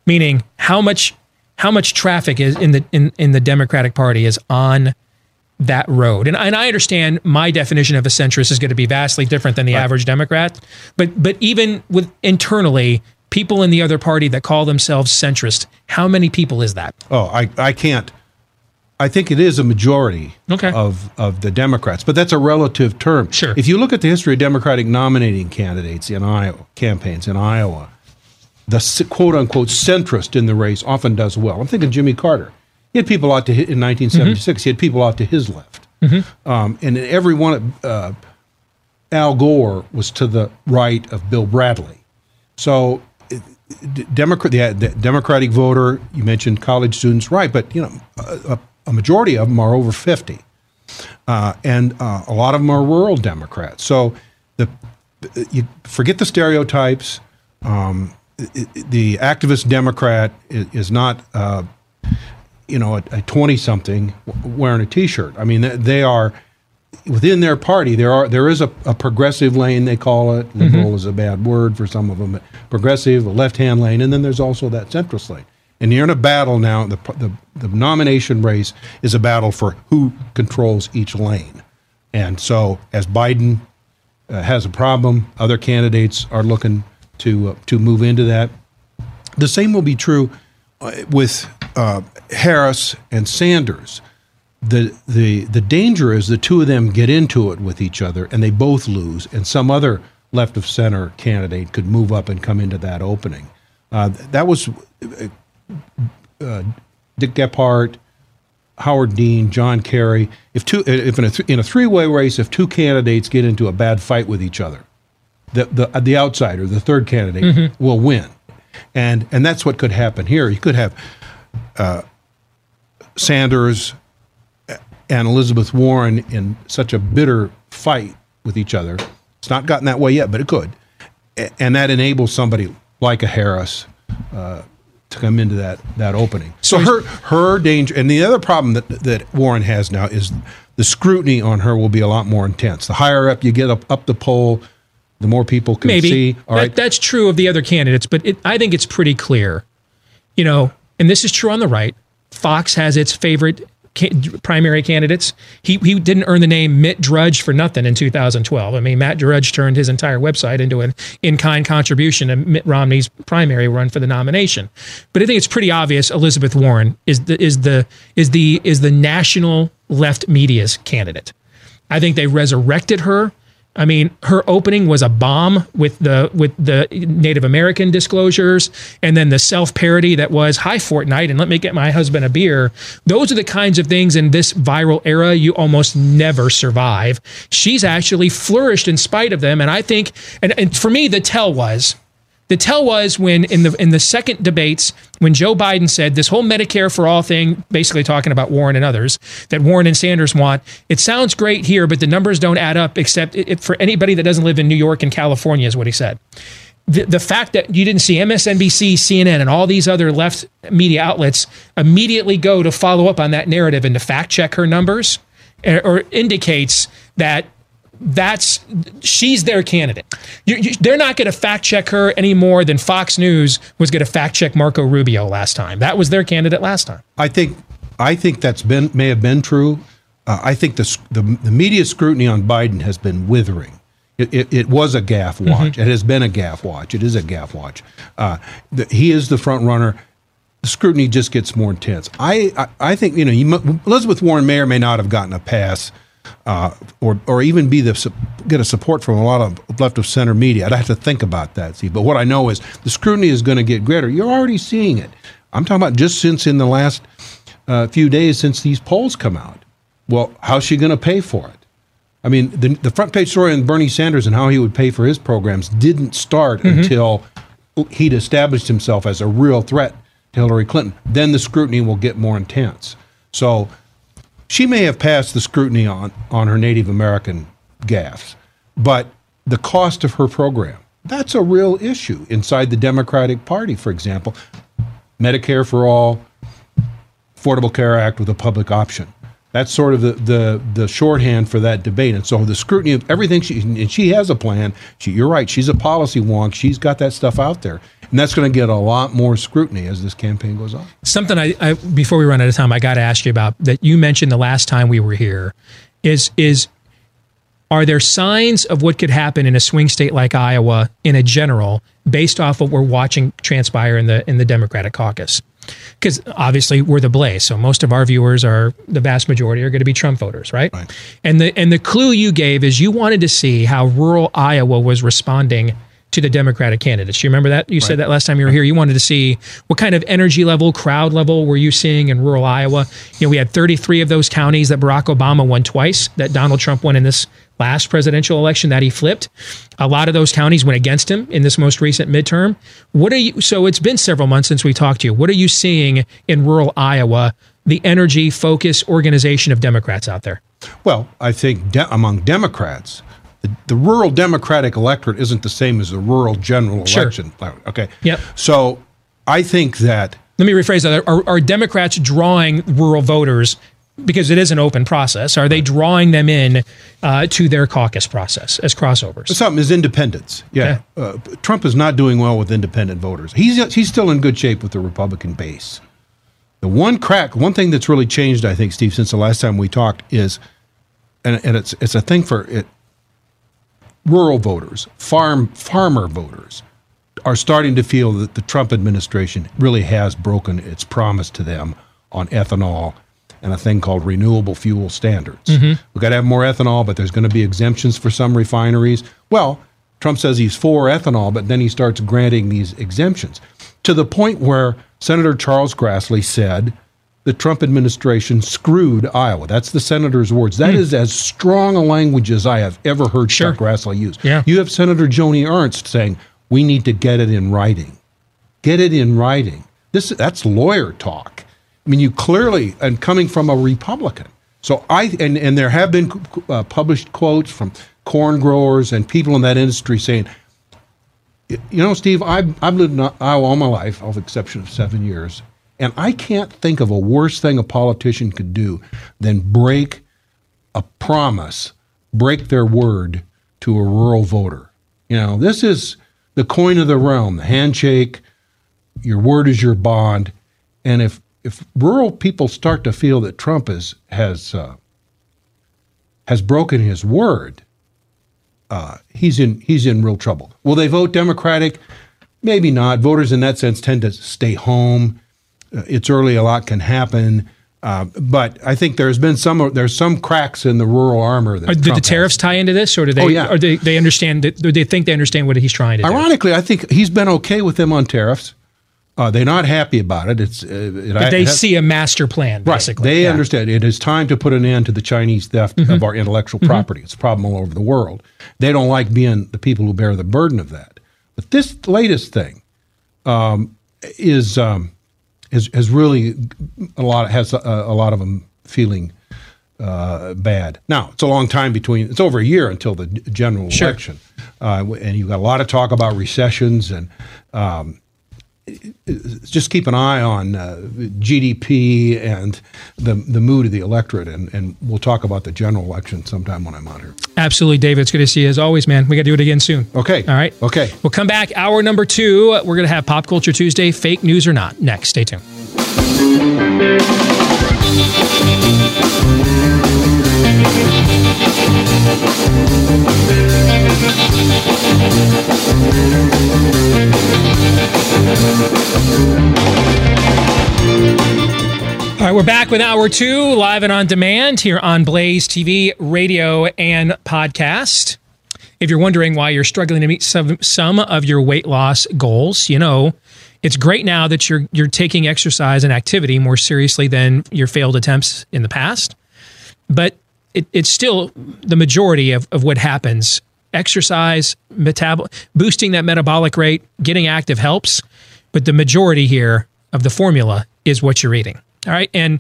Meaning, how much how much traffic is in the in, in the Democratic Party is on that road? And, and I understand my definition of a centrist is going to be vastly different than the average Democrat. But but even with internally, people in the other party that call themselves centrist, how many people is that? oh, I, I can't. I think it is a majority okay. of, of the Democrats, but that's a relative term. Sure. If you look at the history of Democratic nominating candidates in Iowa, campaigns in Iowa, the quote unquote centrist in the race often does well. I'm thinking Jimmy Carter. He had people out to his, in 1976. He had people out to his left, um, and every one of uh, Al Gore was to the right of Bill Bradley. So, Democrat, the, the Democratic voter, you mentioned college students, right? But you know, a, a- majority of them are over 50, uh, and uh, a lot of them are rural Democrats. So, the you forget the stereotypes. Um, the activist Democrat is, is not, uh, you know, a twenty-something wearing a T-shirt. I mean, they- are within their party. There are there is a, a progressive lane they call it. Liberal is a bad word for some of them. But progressive, a left-hand lane, and then there's also that centrist lane. And you're in a battle now. The, the the nomination race is a battle for who controls each lane. And so, as Biden uh, has a problem, other candidates are looking to uh, to move into that. The same will be true uh, with uh, Harris and Sanders. The, the the danger is the two of them get into it with each other and they both lose, and some other left of center candidate could move up and come into that opening. Uh, that was uh, uh, Dick Gephardt, Howard Dean, John Kerry. If two, if in a, th- in a three-way race, if two candidates get into a bad fight with each other, the the the outsider, the third candidate, Mhm. will win, and and that's what could happen here. You could have uh, Sanders and Elizabeth Warren in such a bitter fight with each other. It's not gotten that way yet, but it could, A- and that enables somebody like a Harris. Uh, to come into that that opening, so her her danger, and the other problem that that Warren has now is the scrutiny on her will be a lot more intense. The higher up you get up up the poll, the more people can Maybe see. All That- right, that's true of the other candidates, but it, I think it's pretty clear. You know, and this is true on the right. Fox has its favorite primary candidates. He he didn't earn the name Mitt Drudge for nothing in 2012. I mean, Matt Drudge turned his entire website into an in-kind contribution to Mitt Romney's primary run for the nomination. But I think it's pretty obvious Elizabeth Warren is the is the is the is the national left media's candidate. I think they resurrected her. I mean, her opening was a bomb with the with the Native American disclosures, and then the self parody that was "Hi Fortnite" and "Let me get my husband a beer." Those are the kinds of things in this viral era you almost never survive. She's actually flourished in spite of them, and I think, and, and for me, the tell was the tell was when in the in the second debates when Joe Biden said this whole Medicare for all thing, basically talking about Warren and others that Warren and Sanders want. It sounds great here, but the numbers don't add up. Except for anybody that doesn't live in New York and California, is what he said. The, the fact that you didn't see MSNBC, CNN, and all these other left media outlets immediately go to follow up on that narrative and to fact check her numbers, eh, or indicates that that's she's their candidate. You, you, they're not going to fact check her any more than Fox News was going to fact check Marco Rubio last time. That was their candidate last time. I think I think that's been may have been true. Uh, I think the, the the media scrutiny on Biden has been withering. It, it, it was a gaffe watch. It has been a gaffe watch. It is a gaffe watch. Uh, the, he is the front runner. The scrutiny just gets more intense. I I, I think you know you, Elizabeth Warren may or may not have gotten a pass uh, or or even be the get a support from a lot of left of center media. I'd have to think about that. See, but what I know is the scrutiny is going to get greater. You're already seeing it. I'm talking about just since in the last uh, few days since these polls come out. Well, how's she going to pay for it? I mean, the, the front page story on Bernie Sanders and how he would pay for his programs didn't start Mhm. until he'd established himself as a real threat to Hillary Clinton. Then the scrutiny will get more intense. So she may have passed the scrutiny on, on her Native American gaffes, but the cost of her program, that's a real issue inside the Democratic Party, for example. Medicare for all, Affordable Care Act with a public option. That's sort of the, the, the shorthand for that debate. And so the scrutiny of everything she and she has a plan. She, you're right. She's a policy wonk. She's got that stuff out there, and that's going to get a lot more scrutiny as this campaign goes on. Something I, I before we run out of time, I got to ask you about that. You mentioned the last time we were here. Is is are there signs of what could happen in a swing state like Iowa in a general, based off what we're watching transpire in the in the Democratic caucus? Because obviously we're the blaze, so most of our viewers are the vast majority are going to be Trump voters, right? And the and the clue you gave is you wanted to see how rural Iowa was responding to the Democratic candidates. You remember that? You said that last time you were here. You wanted to see what kind of energy level, crowd level were you seeing in rural Iowa? You know, we had 33 of those counties that Barack Obama won twice, that Donald Trump won in this last presidential election that he flipped. A lot of those counties went against him in this most recent midterm. What are you so it's been several months since we talked to you. What are you seeing in rural Iowa, the energy focus organization of Democrats out there? Well, I think de- among Democrats, the, the rural Democratic electorate isn't the same as the rural general Sure. election. Okay. Yep. So I think that Let me rephrase that. Are, are Democrats drawing rural voters because it is an open process? Are they drawing them in uh, to their caucus process as crossovers? something is independence. Yeah. Uh, Trump is not doing well with independent voters. He's he's still in good shape with the Republican base. The one crack, one thing that's really changed, I think, Steve, since the last time we talked is, and, and it's it's a thing for it. Rural voters, farm farmer voters, are starting to feel that the Trump administration really has broken its promise to them on ethanol and a thing called renewable fuel standards. Mhm. We've got to have more ethanol, but there's going to be exemptions for some refineries. Well, Trump says he's for ethanol, but then he starts granting these exemptions to the point where Senator Charles Grassley said the Trump administration screwed Iowa. That's the senator's words. That Hmm. is as strong a language as I have ever heard Chuck Grassley use. Yeah. You have Senator Joni Ernst saying, we need to get it in writing. Get it in writing. This that's lawyer talk. I mean, you clearly and coming from a Republican. So I and and there have been uh, published quotes from corn growers and people in that industry saying, you know, Steve, I've I've lived in Iowa all my life, with the exception of seven years, and I can't think of a worse thing a politician could do than break a promise, break their word to a rural voter. You know, this is the coin of the realm, the handshake. Your word is your bond, and if if rural people start to feel that Trump is has uh, has broken his word, uh, he's in he's in real trouble. Will they vote Democratic? Maybe not. Voters in that sense tend to stay home. Uh, it's early; a lot can happen. Uh, but I think there's been some there's some cracks in the rural armor. That Are, did Trump the has. tariffs tie into this, or do they? Oh, yeah. Or they, they understand? that- they think they understand what he's trying to do? Ironically, I think he's been okay with them on tariffs. Uh, they're not happy about it. It's uh, it, But they has- see a master plan, basically. Right. They Yeah. understand it is time to put an end to the Chinese theft Mhm. of our intellectual Mhm. property. It's a problem all over the world. They don't like being the people who bear the burden of that. But this latest thing um, is um, is has really a lot has a, a lot of them feeling uh, bad. Now it's a long time between. It's over a year until the general Sure. election, uh, and you've got a lot of talk about recessions and. Um, just keep an eye on uh, GDP and the the mood of the electorate, and, and we'll talk about the general election sometime when I'm on here. Absolutely, David. It's good to see you as always, man. We got to do it again soon. Okay. All right. Okay. We'll come back. Hour number two. We're going to have Pop Culture Tuesday, fake news or not. Next. Stay tuned. We're back with hour two, live and on demand here on Blaze TV, radio, and podcast. If you're wondering why you're struggling to meet some, some of your weight loss goals, you know, it's great now that you're you're taking exercise and activity more seriously than your failed attempts in the past. But it, it's still the majority of, of what happens. Exercise, metabol- boosting that metabolic rate, getting active helps, but the majority here of the formula is what you're eating. All right. And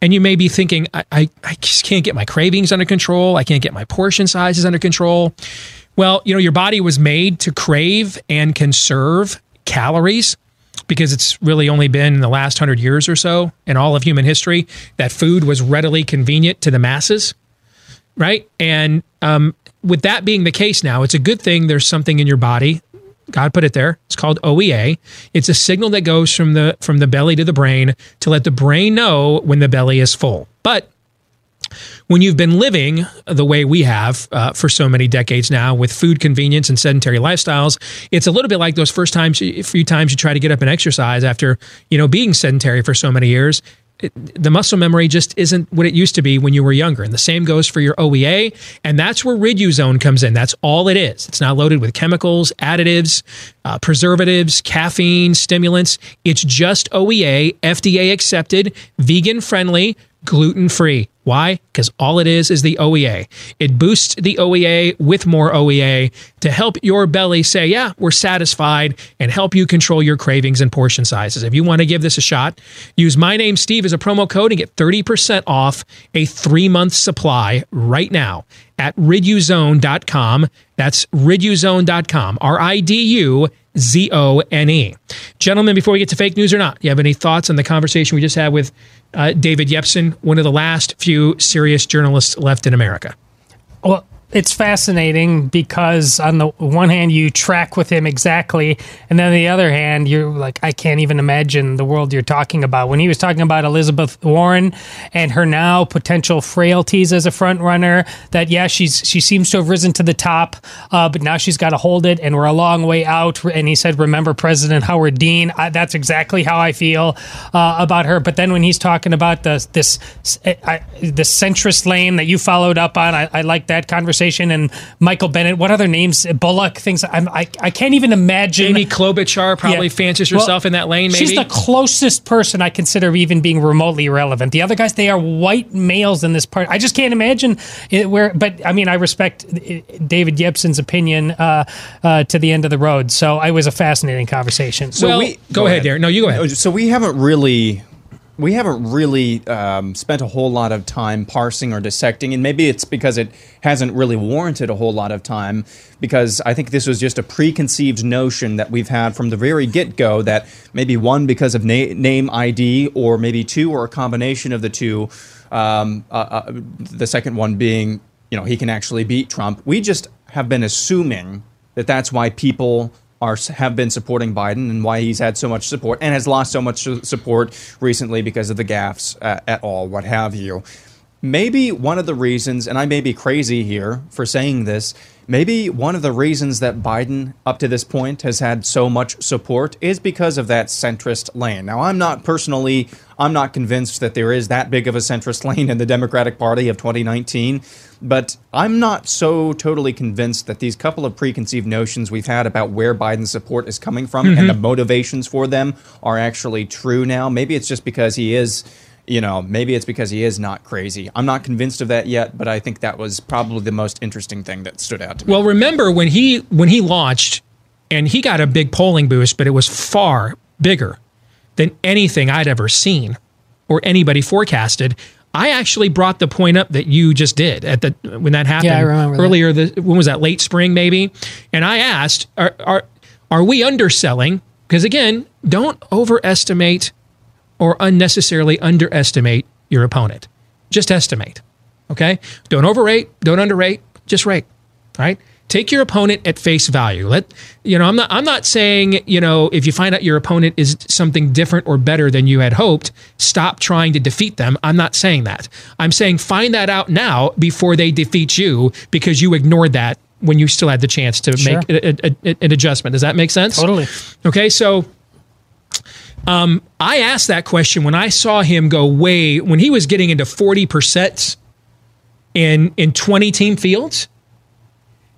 and you may be thinking, I, I, I just can't get my cravings under control. I can't get my portion sizes under control. Well, you know, your body was made to crave and conserve calories because it's really only been in the last hundred years or so in all of human history that food was readily convenient to the masses. Right. And um, with that being the case now, it's a good thing there's something in your body God put it there. It's called OEA. It's a signal that goes from the from the belly to the brain to let the brain know when the belly is full. But when you've been living the way we have uh, for so many decades now with food convenience and sedentary lifestyles, it's a little bit like those first times, few times you try to get up and exercise after you know being sedentary for so many years the muscle memory just isn't what it used to be when you were younger. And the same goes for your OEA. And that's where Riduzone comes in. That's all it is. It's not loaded with chemicals, additives, uh, preservatives, caffeine, stimulants. It's just OEA, FDA accepted, vegan friendly, gluten free. Why? Because all it is is the OEA. It boosts the OEA with more OEA to help your belly say, yeah, we're satisfied and help you control your cravings and portion sizes. If you want to give this a shot, use my name, Steve, as a promo code and get 30% off a three month supply right now at riduzone.com. That's riduzone.com. R I D U Z O N E. Gentlemen, before we get to fake news or not, you have any thoughts on the conversation we just had with uh, David Yepsen, one of the last few serious journalists left in America? Well, it's fascinating because on the one hand you track with him exactly and then on the other hand you're like i can't even imagine the world you're talking about. When he was talking about elizabeth warren and her now potential frailties as a front runner that yeah she's she seems to have risen to the top uh, but now she's got to hold it and we're a long way out. And he said remember president howard dean. I, that's exactly how i feel uh, about her. But then when he's talking about the, this I, the centrist lane that you followed up on i, I like that conversation and Michael Bennet. What other names? Bullock things. I'm, I I can't even imagine. Amy Klobuchar probably yeah. fancies herself well, in that lane. Maybe she's the closest person I consider even being remotely relevant. The other guys, they are white males in this part. I just can't imagine it where. But I mean, I respect uh, David Yepsen's opinion uh, uh, to the end of the road. So it was a fascinating conversation. So well, we, go, go ahead, ahead, Darren. No, you go ahead. So we haven't really we haven't really um, spent a whole lot of time parsing or dissecting, and maybe it's because it hasn't really warranted a whole lot of time. Because I think this was just a preconceived notion that we've had from the very get go that maybe one because of na- name ID, or maybe two, or a combination of the two. Um, uh, uh, the second one being, you know, he can actually beat Trump. We just have been assuming that that's why people are have been supporting Biden and why he's had so much support and has lost so much support recently because of the gaffes uh, at all, what have you. Maybe one of the reasons, and I may be crazy here for saying this, maybe one of the reasons that Biden up to this point has had so much support is because of that centrist lane. Now, I'm not personally, I'm not convinced that there is that big of a centrist *laughs* lane in the Democratic Party of 2019, but I'm not so totally convinced that these couple of preconceived notions we've had about where Biden's support is coming from mm-hmm. and the motivations for them are actually true now. Maybe it's just because he is you know, maybe it's because he is not crazy. I'm not convinced of that yet, but I think that was probably the most interesting thing that stood out to me. Well, remember when he when he launched and he got a big polling boost, but it was far bigger than anything I'd ever seen or anybody forecasted. I actually brought the point up that you just did at the when that happened yeah, I remember earlier. The, when was that? Late spring, maybe. And I asked, are are, are we underselling? Because again, don't overestimate or unnecessarily underestimate your opponent. Just estimate. Okay? Don't overrate, don't underrate, just rate. Right? Take your opponent at face value. Let you know, I'm not I'm not saying, you know, if you find out your opponent is something different or better than you had hoped, stop trying to defeat them. I'm not saying that. I'm saying find that out now before they defeat you because you ignored that when you still had the chance to sure. make a, a, a, an adjustment. Does that make sense? Totally. Okay, so Um, I asked that question when I saw him go way when he was getting into forty percent in in twenty team fields.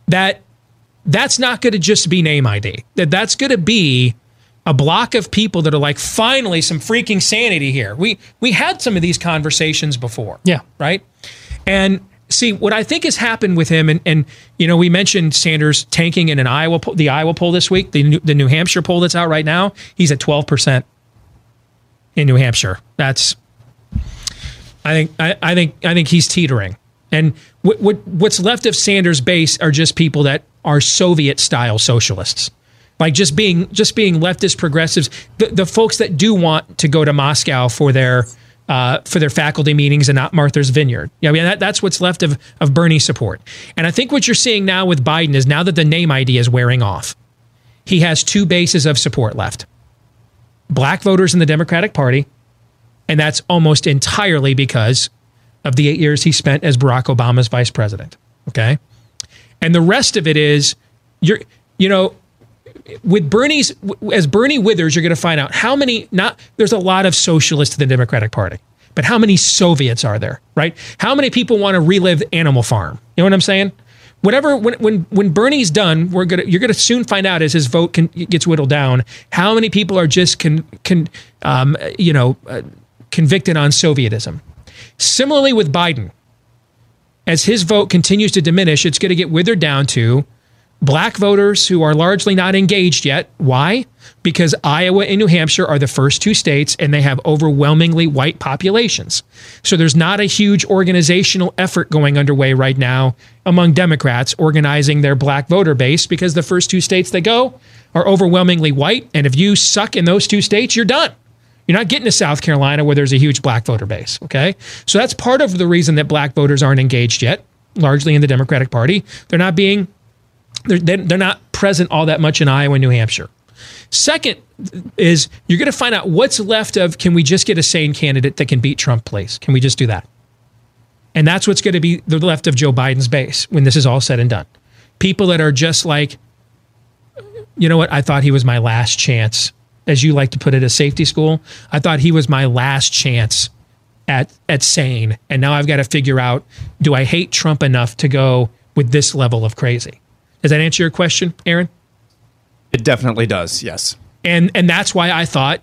That that's not going to just be name ID. That that's going to be a block of people that are like, finally, some freaking sanity here. We we had some of these conversations before. Yeah. Right. And see what I think has happened with him, and and you know we mentioned Sanders tanking in an Iowa the Iowa poll this week, the New, the New Hampshire poll that's out right now. He's at twelve percent in New Hampshire. That's I think I, I think I think he's teetering. And what, what what's left of Sanders' base are just people that are Soviet style socialists like just being just being leftist progressives, the, the folks that do want to go to Moscow for their uh, for their faculty meetings and not Martha's Vineyard. Yeah, I mean that, that's what's left of of Bernie support. And I think what you're seeing now with Biden is now that the name ID is wearing off, he has two bases of support left: black voters in the Democratic Party, and that's almost entirely because of the eight years he spent as Barack Obama's vice president. Okay, and the rest of it is you're you know with Bernie's as Bernie withers, you're going to find out how many not there's a lot of socialists in the Democratic Party, but how many Soviets are there, right? How many people want to relive Animal Farm? You know what I'm saying? Whatever when when when Bernie's done, we're gonna you're gonna soon find out as his vote can, gets whittled down how many people are just can can um, you know uh, convicted on Sovietism. Similarly with Biden, as his vote continues to diminish, it's going to get withered down to black voters who are largely not engaged yet. Why? Because Iowa and New Hampshire are the first two states and they have overwhelmingly white populations. So there's not a huge organizational effort going underway right now among Democrats organizing their black voter base because the first two states they go are overwhelmingly white. And if you suck in those two states, you're done. You're not getting to South Carolina where there's a huge black voter base. Okay. So that's part of the reason that black voters aren't engaged yet, largely in the Democratic Party. They're not being they're, they're not present all that much in Iowa and New Hampshire. Second is you're going to find out what's left of can we just get a sane candidate that can beat Trump, please? Can we just do that? And that's what's going to be the left of Joe Biden's base when this is all said and done. People that are just like, you know what? I thought he was my last chance, as you like to put it, a safety school. I thought he was my last chance at at sane, and now I've got to figure out: do I hate Trump enough to go with this level of crazy? Does that answer your question, Aaron? It definitely does. Yes. And and that's why I thought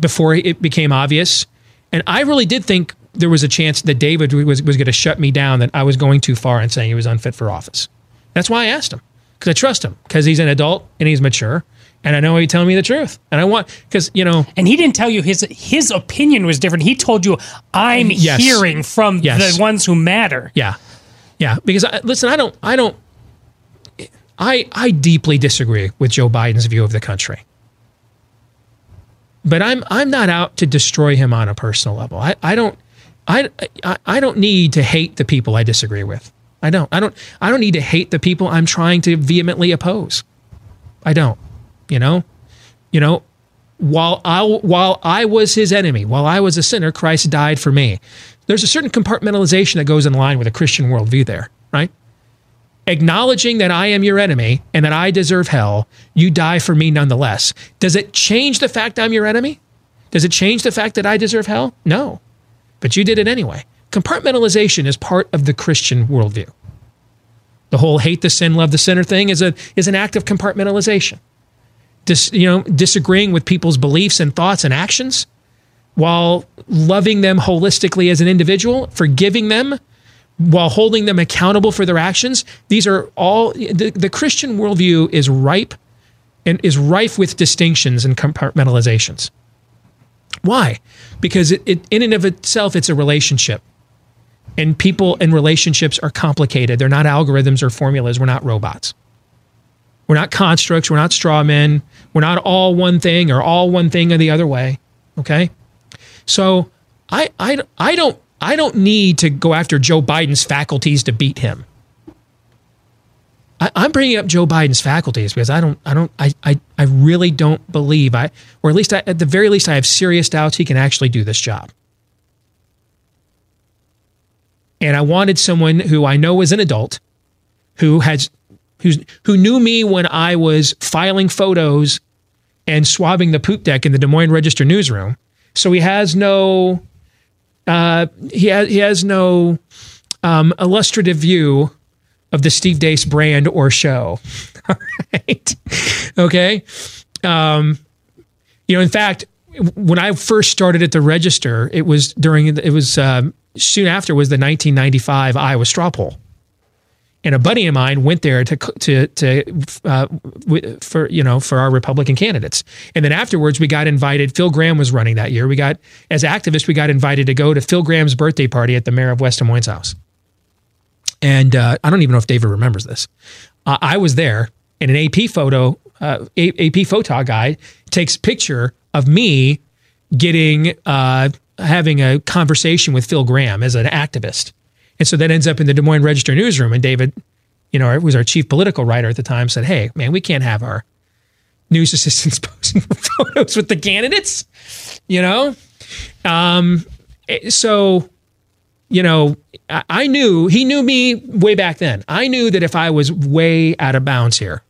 before it became obvious, and I really did think there was a chance that David was was going to shut me down that I was going too far and saying he was unfit for office. That's why I asked him because I trust him because he's an adult and he's mature. And I know he's telling me the truth, and I want because you know. And he didn't tell you his his opinion was different. He told you, "I'm Yes. hearing from Yes. the ones who matter." Yeah, yeah. Because I, listen, I don't, I don't, I I deeply disagree with Joe Biden's view of the country. But I'm I'm not out to destroy him on a personal level. I, I don't I, I don't need to hate the people I disagree with. I don't. I don't I don't need to hate the people I'm trying to vehemently oppose. I don't. You know? You know, while I while I was his enemy, while I was a sinner, Christ died for me. There's a certain compartmentalization that goes in line with a Christian worldview there, right? Acknowledging that I am your enemy and that I deserve hell, you die for me nonetheless. Does it change the fact I'm your enemy? Does it change the fact that I deserve hell? No. But you did it anyway. Compartmentalization is part of the Christian worldview. The whole hate the sin, love the sinner thing is a is an act of compartmentalization. Dis, you know, disagreeing with people's beliefs and thoughts and actions while loving them holistically as an individual, forgiving them, while holding them accountable for their actions. These are all the, the Christian worldview is ripe and is rife with distinctions and compartmentalizations. Why? Because it, it in and of itself, it's a relationship. And people and relationships are complicated. They're not algorithms or formulas. We're not robots. We're not constructs. We're not straw men. We're not all one thing or all one thing or the other way. Okay. So I, I, I don't I don't need to go after Joe Biden's faculties to beat him. I, I'm bringing up Joe Biden's faculties because I don't I don't I, I, I really don't believe I or at least I, at the very least I have serious doubts he can actually do this job. And I wanted someone who I know is an adult, who has who's who knew me when I was filing photos and swabbing the poop deck in the Des Moines Register newsroom. So he has no uh, he has he has no um, illustrative view of the Steve Deace brand or show. *laughs* All right. Okay. Um, you know, in fact, when I first started at the Register, it was during it was um, soon after was the 1995 Iowa straw poll, and a buddy of mine went there to to to uh, for you know for our Republican candidates, and then afterwards we got invited. Phil Gramm was running that year. We got as activists we got invited to go to Phil Gramm's birthday party at the mayor of West Des Moines' house, and uh, I don't even know if David remembers this. Uh, I was there, and an AP photo uh, AP photo guy takes picture of me getting uh, having a conversation with Phil Gramm as an activist, and so that ends up in the Des Moines Register newsroom. And David, you know, was our chief political writer at the time, said, "Hey, man, we can't have our news assistants *laughs* posting photos with the candidates." You know, um, eh, so you know, I, I knew he knew me way back then. I knew that if I was way out of bounds here,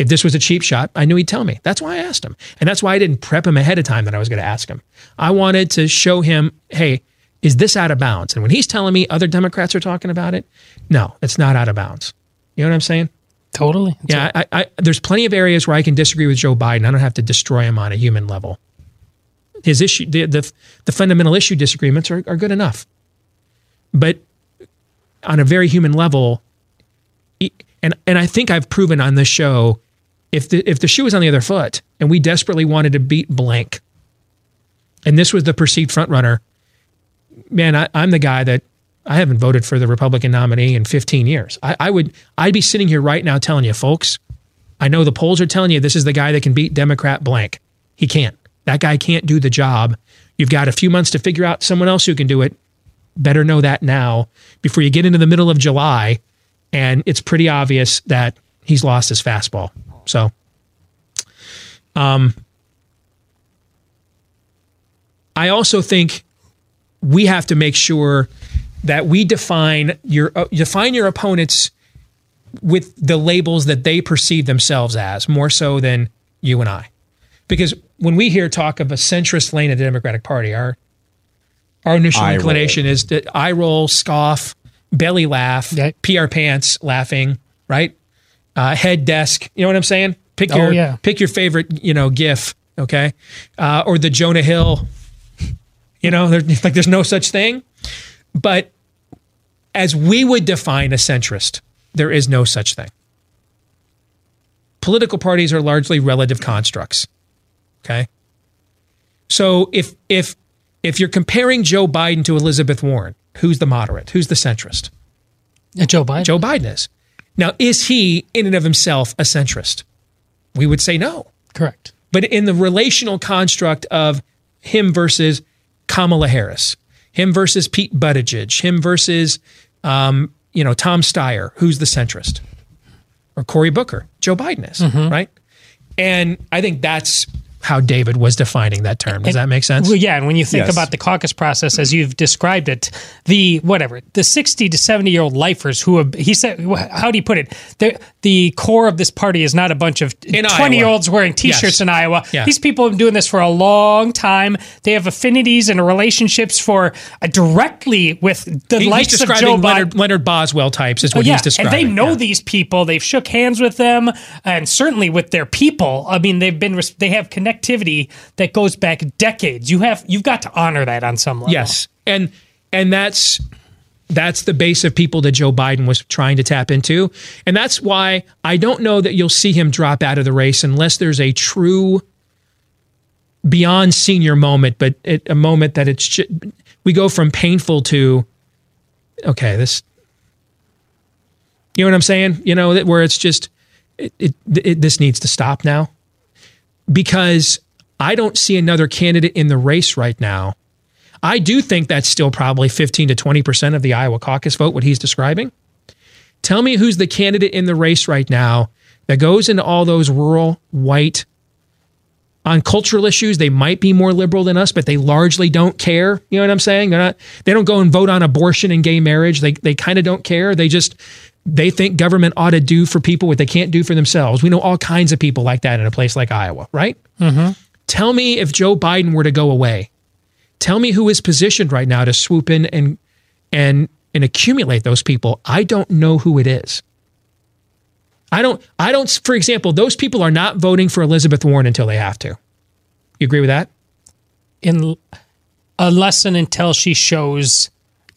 if this was a cheap shot, I knew he'd tell me. That's why I asked him. And that's why I didn't prep him ahead of time that I was going to ask him. I wanted to show him, hey, is this out of bounds? And when he's telling me other Democrats are talking about it, no, it's not out of bounds. You know what I'm saying? Totally. yeah, I, I, there's plenty of areas where I can disagree with Joe Biden. I don't have to destroy him on a human level. His issue, the, the, the fundamental issue disagreements are, are good enough. But on a very human level, and, and I think I've proven on this show if the if the shoe was on the other foot and we desperately wanted to beat blank, and this was the perceived front runner, man, I, I'm the guy that I haven't voted for the Republican nominee in 15 years. I, I would I'd be sitting here right now telling you, folks, I know the polls are telling you this is the guy that can beat Democrat blank. He can't. That guy can't do the job. You've got a few months to figure out someone else who can do it. Better know that now before you get into the middle of July and it's pretty obvious that he's lost his fastball. So, um, I also think we have to make sure that we define your uh, define your opponents with the labels that they perceive themselves as more so than you and I. Because when we hear talk of a centrist lane of the Democratic Party, our our initial Eye inclination is that eye roll, scoff, belly laugh, pee our pants laughing, right? Uh, head desk. You know what I'm saying? Pick Oh, your yeah. pick your favorite, you know, GIF, okay? Uh, or the Jonah Hill. You know, there, *laughs* like there's no such thing. But as we would define a centrist, there is no such thing. Political parties are largely relative constructs. Okay. So if if if you're comparing Joe Biden to Elizabeth Warren, who's the moderate? Who's the centrist? Joe Biden. Joe Biden is. Now, is he in and of himself a centrist? We would say no. Correct. But in the relational construct of him versus Kamala Harris, him versus Pete Buttigieg, him versus um, you know Tom Steyer, who's the centrist, or Cory Booker, Joe Biden is Mhm. right, and I think that's how David was defining that term. Does And- that make sense? Well, yeah, and when you think Yes. about the caucus process as you've described it, the whatever the sixty to seventy year old lifers who have, he said, how do you put it? The the core of this party is not a bunch of In twenty year olds wearing t shirts Yes. in Iowa. Yeah. These people have been doing this for a long time. They have affinities and relationships for uh, directly with the He- he's likes of describing Joe Biden. Leonard, Leonard Boswell types is Oh, what yeah, he's describing. and they know Yeah. these people. They've shook hands with them, and certainly with their people. I mean, they've been they have connectivity that goes back decades. You have you've got to honor that on some level. Yes, and and that's that's the base of people that Joe Biden was trying to tap into, and that's why I don't know that you'll see him drop out of the race unless there's a true beyond senior moment, but it, a moment that it's ju- we go from painful to okay, this. You know what I'm saying? You know that where it's just it, it, it this needs to stop now because I don't see another candidate in the race right now. I do think that's still probably 15 to 20% of the Iowa caucus vote, what he's describing. Tell me who's the candidate in the race right now that goes into all those rural, white, on cultural issues, they might be more liberal than us, but they largely don't care. You know what I'm saying? They're not, they don't go and vote on abortion and gay marriage. They, they kind of don't care. They just, they think government ought to do for people what they can't do for themselves. We know all kinds of people like that in a place like Iowa, right? Mm-hmm. Tell me if Joe Biden were to go away. Tell me who is positioned right now to swoop in and and and accumulate those people. I don't know who it is. I don't I don't for example, those people are not voting for Elizabeth Warren until they have to. You agree with that? In unless and until she shows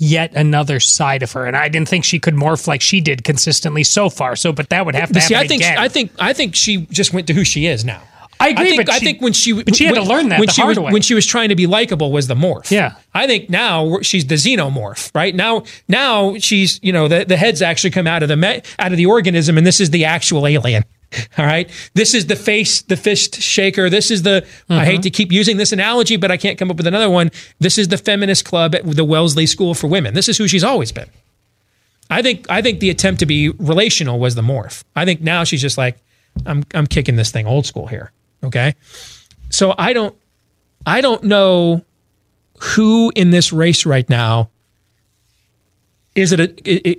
yet another side of her, and I didn't think she could morph like she did consistently so far. So, but that would have to see, happen I think again. I think I think she just went to who she is now. I agree, I think, but I she- think when she but she had to learn that when the she hard was way. when she was trying to be likable was the morph. Yeah. I think now she's the xenomorph. Right now, now she's you know the the heads actually come out of the me, out of the organism, and this is the actual alien. *laughs* All right, this is the face, the fist shaker. This is the. I Mm-hmm. hate to keep using this analogy, but I can't come up with another one. This is the feminist club at the Wellesley School for Women. This is who she's always been. I think I think the attempt to be relational was the morph. I think now she's just like, I'm I'm kicking this thing old school here. Okay. So I don't I don't know who in this race right now is it a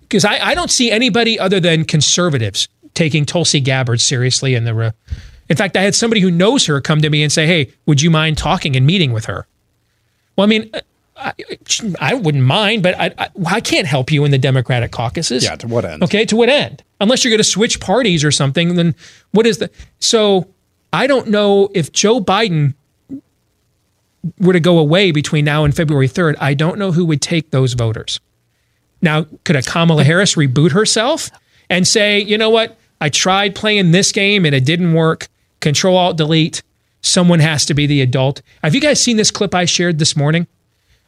because I, I don't see anybody other than conservatives taking Tulsi Gabbard seriously in the re- in fact I had somebody who knows her come to me and say hey would you mind talking and meeting with her well I mean I, I wouldn't mind but I, I, I can't help you in the Democratic caucuses Yeah, to what end? Okay, to what end? Unless you're going to switch parties or something, then what is the. So I don't know if Joe Biden were to go away between now and February 3rd, I don't know who would take those voters. Now, could a Kamala Harris reboot herself and say, you know what? I tried playing this game and it didn't work. Control Alt Delete. Someone has to be the adult. Have you guys seen this clip I shared this morning?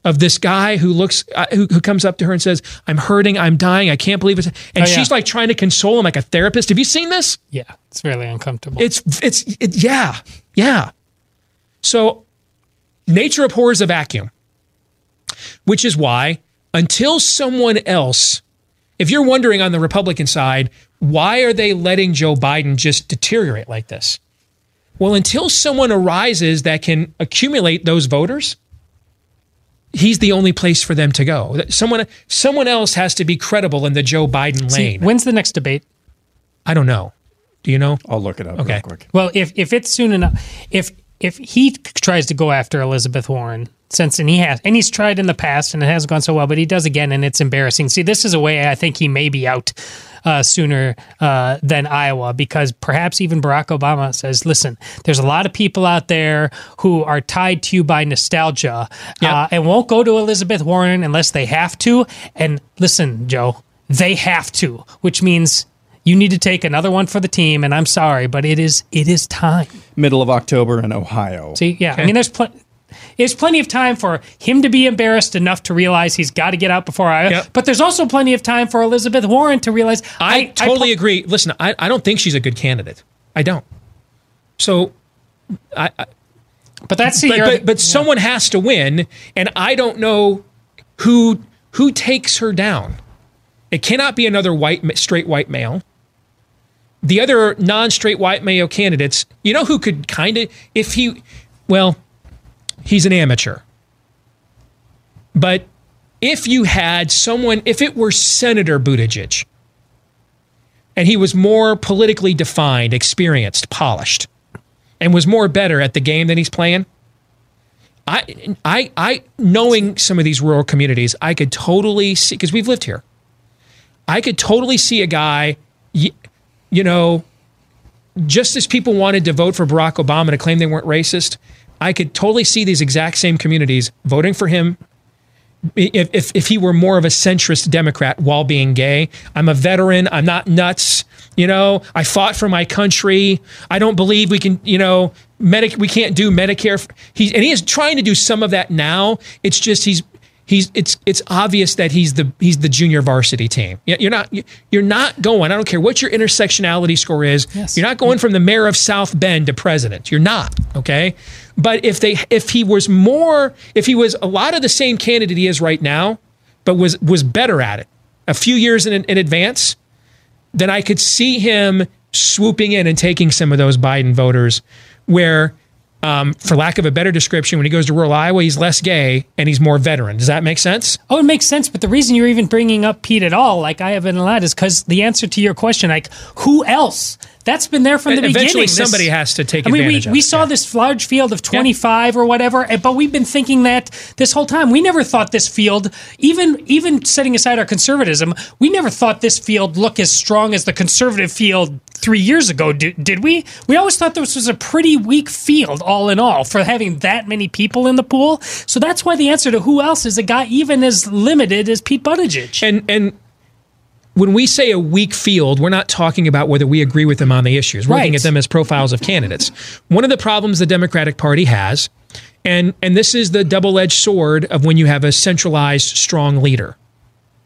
of this guy who looks uh, who, who comes up to her and says, "I'm hurting, I'm dying, I can't believe it," and Oh, yeah. she's like trying to console him like a therapist. Have you seen this? yeah, it's really uncomfortable. It's it's it, yeah yeah. So nature abhors a vacuum, which is why until someone else, if you're wondering on the Republican side, why are they letting Joe Biden just deteriorate like this? Well, until someone arises that can accumulate those voters, he's the only place for them to go. Someone someone else has to be credible in the Joe Biden See, lane. when's the next debate? I don't know. Do you know? I'll look it up Okay. real quick. Well, if if it's soon enough, if if he tries to go after Elizabeth Warren, since and he has, and he's tried in the past and it hasn't gone so well, but he does again, and it's embarrassing. See, this is a way I think he may be out uh, sooner uh, than Iowa because perhaps even Barack Obama says, "Listen, there's a lot of people out there who are tied to you by nostalgia uh, and won't go to Elizabeth Warren unless they have to." And listen, Joe, they have to, which means. You need to take another one for the team, and I'm sorry, but it is it is time. Middle of October in Ohio. See, yeah, I mean, there's plenty. There's plenty of time for him to be embarrassed enough to realize he's got to get out before I. But there's also plenty of time for Elizabeth Warren to realize. I, totally agree. Listen, I, I don't think she's a good candidate. I don't. So, I. I but that's but, the- but, but someone has to win, and I don't know who who takes her down. It cannot be another white straight white male. The other non-straight white male candidates, you know, who could kind of, if he, well, he's an amateur. But if you had someone, if it were Senator Buttigieg, and he was more politically defined, experienced, polished, and was more better at the game than he's playing, I, I, I, knowing some of these rural communities, I could totally see because we've lived here. I could totally see a guy, y- you know, just as people wanted to vote for Barack Obama to claim they weren't racist, I could totally see these exact same communities voting for him if, if, if he were more of a centrist Democrat while being gay. I'm a veteran. I'm not nuts. You know, I fought for my country. I don't believe we can, you know, medic we can't do Medicare. He and he is trying to do some of that now. It's just he's he's it's it's obvious that he's the he's the junior varsity team. Yeah, You're not you're not going. I don't care what your intersectionality score is. You're not going from the mayor of South Bend to president. You're not okay. But if they if he was more if he was a lot of the same candidate he is right now, but was was better at it a few years in in advance, then I could see him swooping in and taking some of those Biden voters where Um, for lack of a better description, when he goes to rural Iowa, he's less gay and he's more veteran. Does that make sense? Oh, it makes sense. But the reason you're even bringing up Pete at all, like I have in a lot, is because the answer to your question, like who else? That's been there from the Eventually, beginning. This- somebody has to take I mean, we, advantage of we saw this large field of 25 or whatever, eh, but we've been thinking that this whole time. We never thought this field, even even setting aside our conservatism, we never thought this field looked as strong as the conservative field three years ago. Did, did we? We always thought this was a pretty weak field, all in all, for having that many people in the pool. So that's why the answer to who else is a guy even as limited as Pete Buttigieg. And and when we say a weak field, we're not talking about whether we agree with them on the issues. We're looking at them as profiles of candidates. One of the problems the Democratic Party has, and and this is the double-edged sword of when you have a centralized strong leader.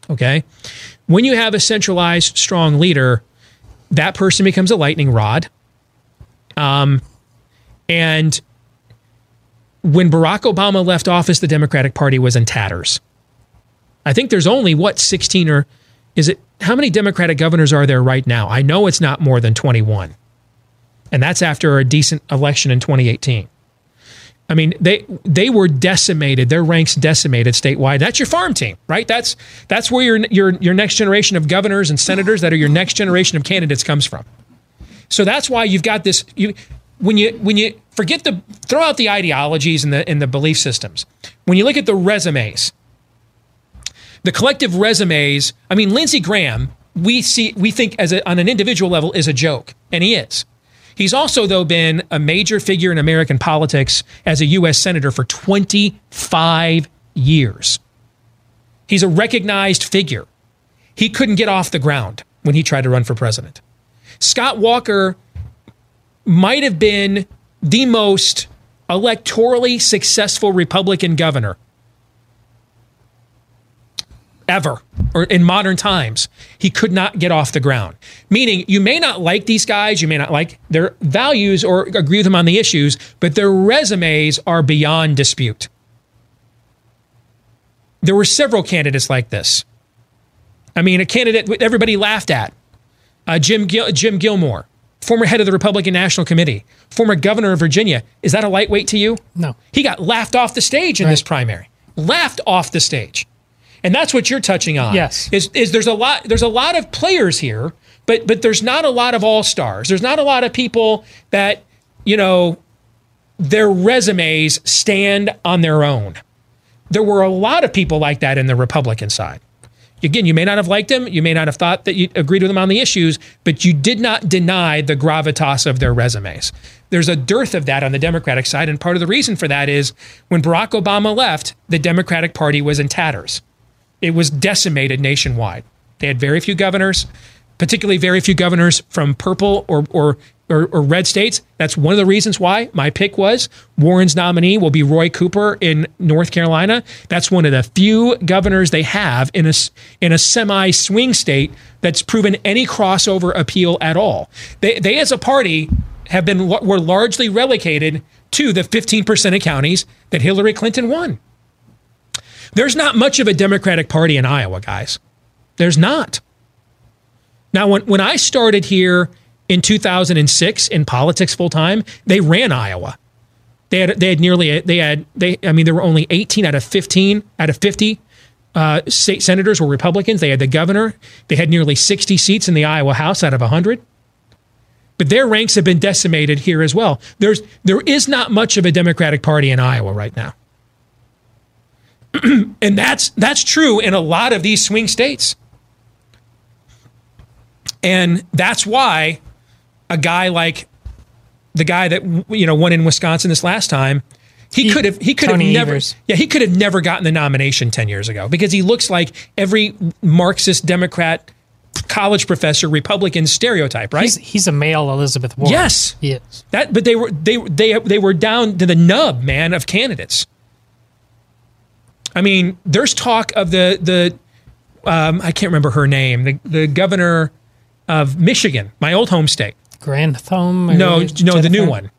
Okay? When you have a centralized strong leader, that person becomes a lightning rod. Um and when Barack Obama left office, the Democratic Party was in tatters. I think there's only what 16 or is it how many Democratic governors are there right now? I know it's not more than 21. And that's after a decent election in 2018. I mean, they they were decimated, their ranks decimated statewide. That's your farm team, right? That's that's where your your your next generation of governors and senators that are your next generation of candidates comes from. So that's why you've got this you when you when you forget the throw out the ideologies and the and the belief systems. When you look at the resumes, the collective resumes. I mean, Lindsey Graham, we see, we think as a, on an individual level is a joke, and he is. He's also, though, been a major figure in American politics as a U.S. senator for 25 years. He's a recognized figure. He couldn't get off the ground when he tried to run for president. Scott Walker might have been the most electorally successful Republican governor ever or in modern times he could not get off the ground. Meaning you may not like these guys you may not like their values or agree with them on the issues but their resumes are beyond dispute. There were several candidates like this. I mean a candidate everybody laughed at uh, jim, Gil- jim gilmore former head of the republican national committee former governor of virginia. Is that a lightweight to you? No. he got laughed off the stage in this primary. Laughed off the stage and that's what you're touching on. Yes. Is is there's a lot there's a lot of players here, but but there's not a lot of all stars. There's not a lot of people that, you know, their resumes stand on their own. There were a lot of people like that in the Republican side. Again, you may not have liked them, you may not have thought that you agreed with them on the issues, but you did not deny the gravitas of their resumes. There's a dearth of that on the Democratic side, and part of the reason for that is when Barack Obama left, the Democratic Party was in tatters it was decimated nationwide. They had very few governors, particularly very few governors from purple or, or, or, or red states. That's one of the reasons why my pick was Warren's nominee will be Roy Cooper in North Carolina. That's one of the few governors they have in a, in a semi swing state that's proven any crossover appeal at all. They, they as a party have been were largely relegated to the 15% of counties that Hillary Clinton won. There's not much of a Democratic Party in Iowa, guys. There's not. Now, when, when I started here in 2006 in politics full time, they ran Iowa. They had they had nearly they had they I mean there were only 18 out of 15 out of 50 uh, state senators were Republicans. They had the governor. They had nearly 60 seats in the Iowa House out of 100. But their ranks have been decimated here as well. There's there is not much of a Democratic Party in Iowa right now *clears throat* and that's that's true in a lot of these swing states. And that's why a guy like the guy that you know won in Wisconsin this last time, he, could have he could have never Evers. yeah he could have never gotten the nomination ten years ago because he looks like every Marxist Democrat college professor Republican stereotype, right? He's, he's a male Elizabeth Warren. Yes. He is. That, but they were they they they were down to the nub, man, of candidates. I mean, there's talk of the the um, I can't remember her name, the the governor of Michigan, my old home state. Granholm? No, no, the new one.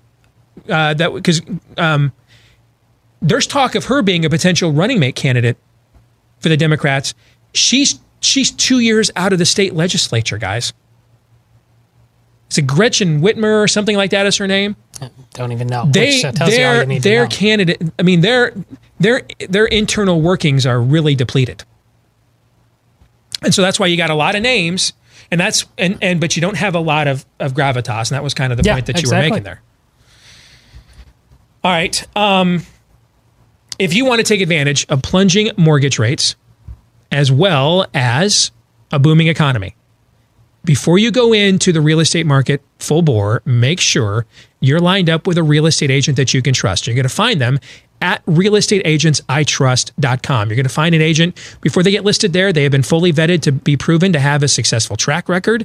Uh, that because um, there's talk of her being a potential running mate candidate for the Democrats. She's she's two years out of the state legislature, guys. Is it Gretchen Whitmer or something like that? Is her name? Don't even know. They uh, you their you their candidate. I mean their their their internal workings are really depleted, and so that's why you got a lot of names, and that's and and but you don't have a lot of of gravitas, and that was kind of the Yeah, point that you exactly. were making there. All right. Um, if you want to take advantage of plunging mortgage rates as well as a booming economy, before you go into the real estate market full bore, make sure you're lined up with a real estate agent that you can trust. You're going to find them at realestateagentsitrust.com. You're going to find an agent before they get listed there. They have been fully vetted to be proven to have a successful track record,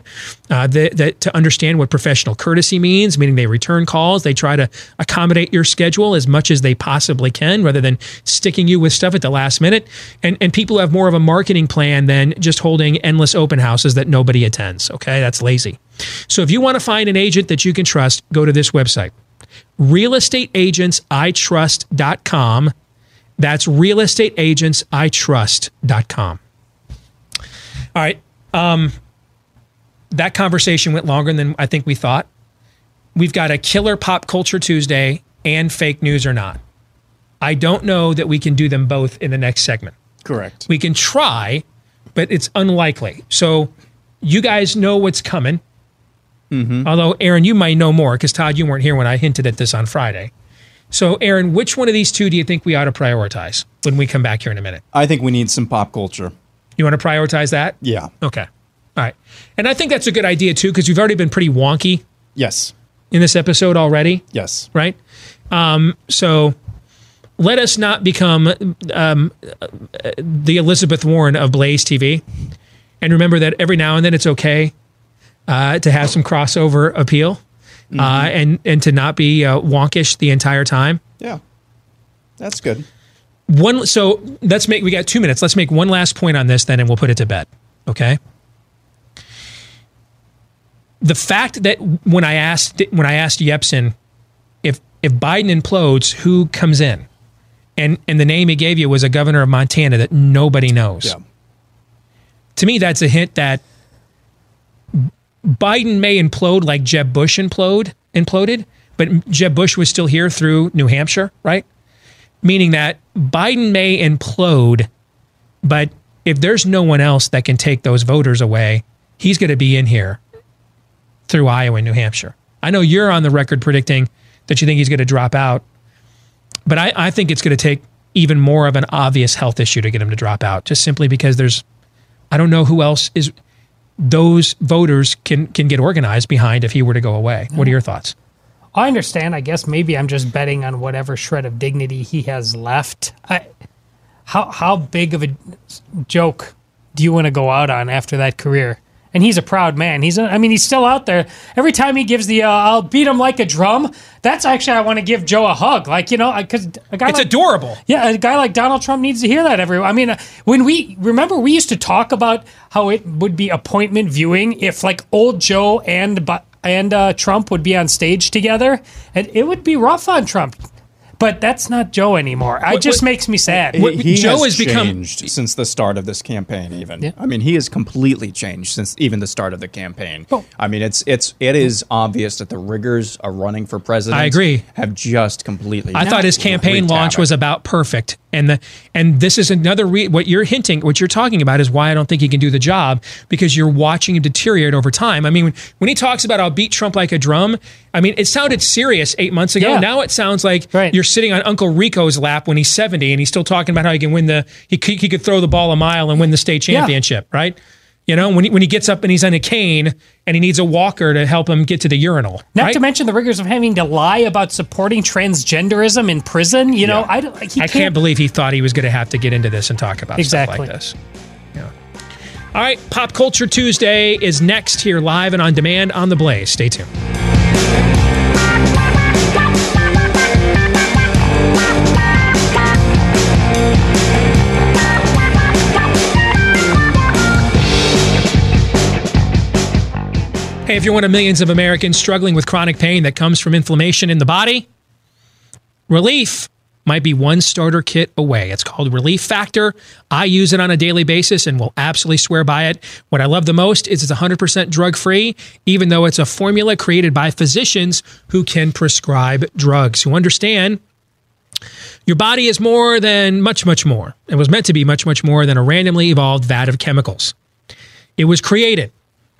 uh, that, that to understand what professional courtesy means, meaning they return calls. They try to accommodate your schedule as much as they possibly can rather than sticking you with stuff at the last minute. And, and people have more of a marketing plan than just holding endless open houses that nobody attends. Okay, that's lazy. So if you want to find an agent that you can trust, go to this website realestateagentsitrust.com. That's realestateagentsitrust.com. All right. Um, that conversation went longer than I think we thought. We've got a killer pop culture Tuesday and fake news or not. I don't know that we can do them both in the next segment. Correct. We can try, but it's unlikely. So you guys know what's coming. Although, Aaron, you might know more because Todd, you weren't here when I hinted at this on Friday. So, Aaron, which one of these two do you think we ought to prioritize when we come back here in a minute? I think we need some pop culture. You want to prioritize that? Yeah. Okay. All right. And I think that's a good idea too because we've already been pretty wonky Yes. in this episode already. Yes. Right. Um, so let us not become um, uh, the Elizabeth Warren of Blaze TV. And remember that every now and then it's okay uh, to have some crossover appeal uh, and, and to not be uh, wonkish the entire time. Yeah. That's good. One, so let's make, we got two minutes. Let's make one last point on this then and we'll put it to bed. Okay. The fact that when I asked, when I asked Yepsen if, if Biden implodes, who comes in? And, and the name he gave you was a governor of Montana that nobody knows. Yeah. To me, that's a hint that Biden may implode like Jeb Bush implode imploded, but Jeb Bush was still here through New Hampshire, right? Meaning that Biden may implode, but if there's no one else that can take those voters away, he's going to be in here through Iowa and New Hampshire. I know you're on the record predicting that you think he's going to drop out, but I, I think it's going to take even more of an obvious health issue to get him to drop out, just simply because there's, I don't know who else is those voters can can get organized behind if he were to go away. What are your thoughts? I understand. I guess maybe I'm just betting on whatever shred of dignity he has left. I, how how big of a joke do you want to go out on after that career? And he's a proud man. He's I mean he's still out there. Every time he gives the uh, "I'll beat him like a drum," that's actually I want to give Joe a hug. Like you know, because a guy It's like, adorable. yeah, a guy like Donald Trump needs to hear that every. I mean, uh, when we remember, we used to talk about how it would be appointment viewing if like old Joe and and uh, Trump would be on stage together, and it would be rough on Trump. But that's not Joe anymore. It just what- makes me sad. He, he Joe has has become- changed since the start of this campaign. Even Yeah. I mean, he has completely changed since even the start of the campaign. Oh. I mean, it's it's it is obvious that the rigors of running for president. I agree. Have just completely. Changed. I thought his campaign launch havoc. was about perfect, and the and this is another re- what you're hinting, what you're talking about is why I don't think he can do the job because you're watching him deteriorate over time. I mean, when, when he talks about I'll beat Trump like a drum, I mean it sounded serious eight months ago. Yeah. Now it sounds like Right. you're sitting on Uncle Rico's lap when he's 70 and he's still talking about how he can win the he could, he could throw the ball a mile and win the state Yeah. championship, right? You know, when he, when he gets up and he's on a cane and he needs a walker to help him get to the urinal. Not right? to mention the rigors of having to lie about supporting transgenderism in prison. You know, I I can't believe he thought he was going to have to get into this and talk about stuff like this. Yeah. All right, Pop Culture Tuesday is next here live and on demand on the Blaze. Stay tuned. Hey, if you're one of millions of Americans struggling with chronic pain that comes from inflammation in the body, relief might be one starter kit away. It's called Relief Factor. I use it on a daily basis and will absolutely swear by it. What I love the most is it's 100% drug free, even though it's a formula created by physicians who can prescribe drugs, who understand your body is more than much, much more. It was meant to be much, much more than a randomly evolved vat of chemicals. It was created.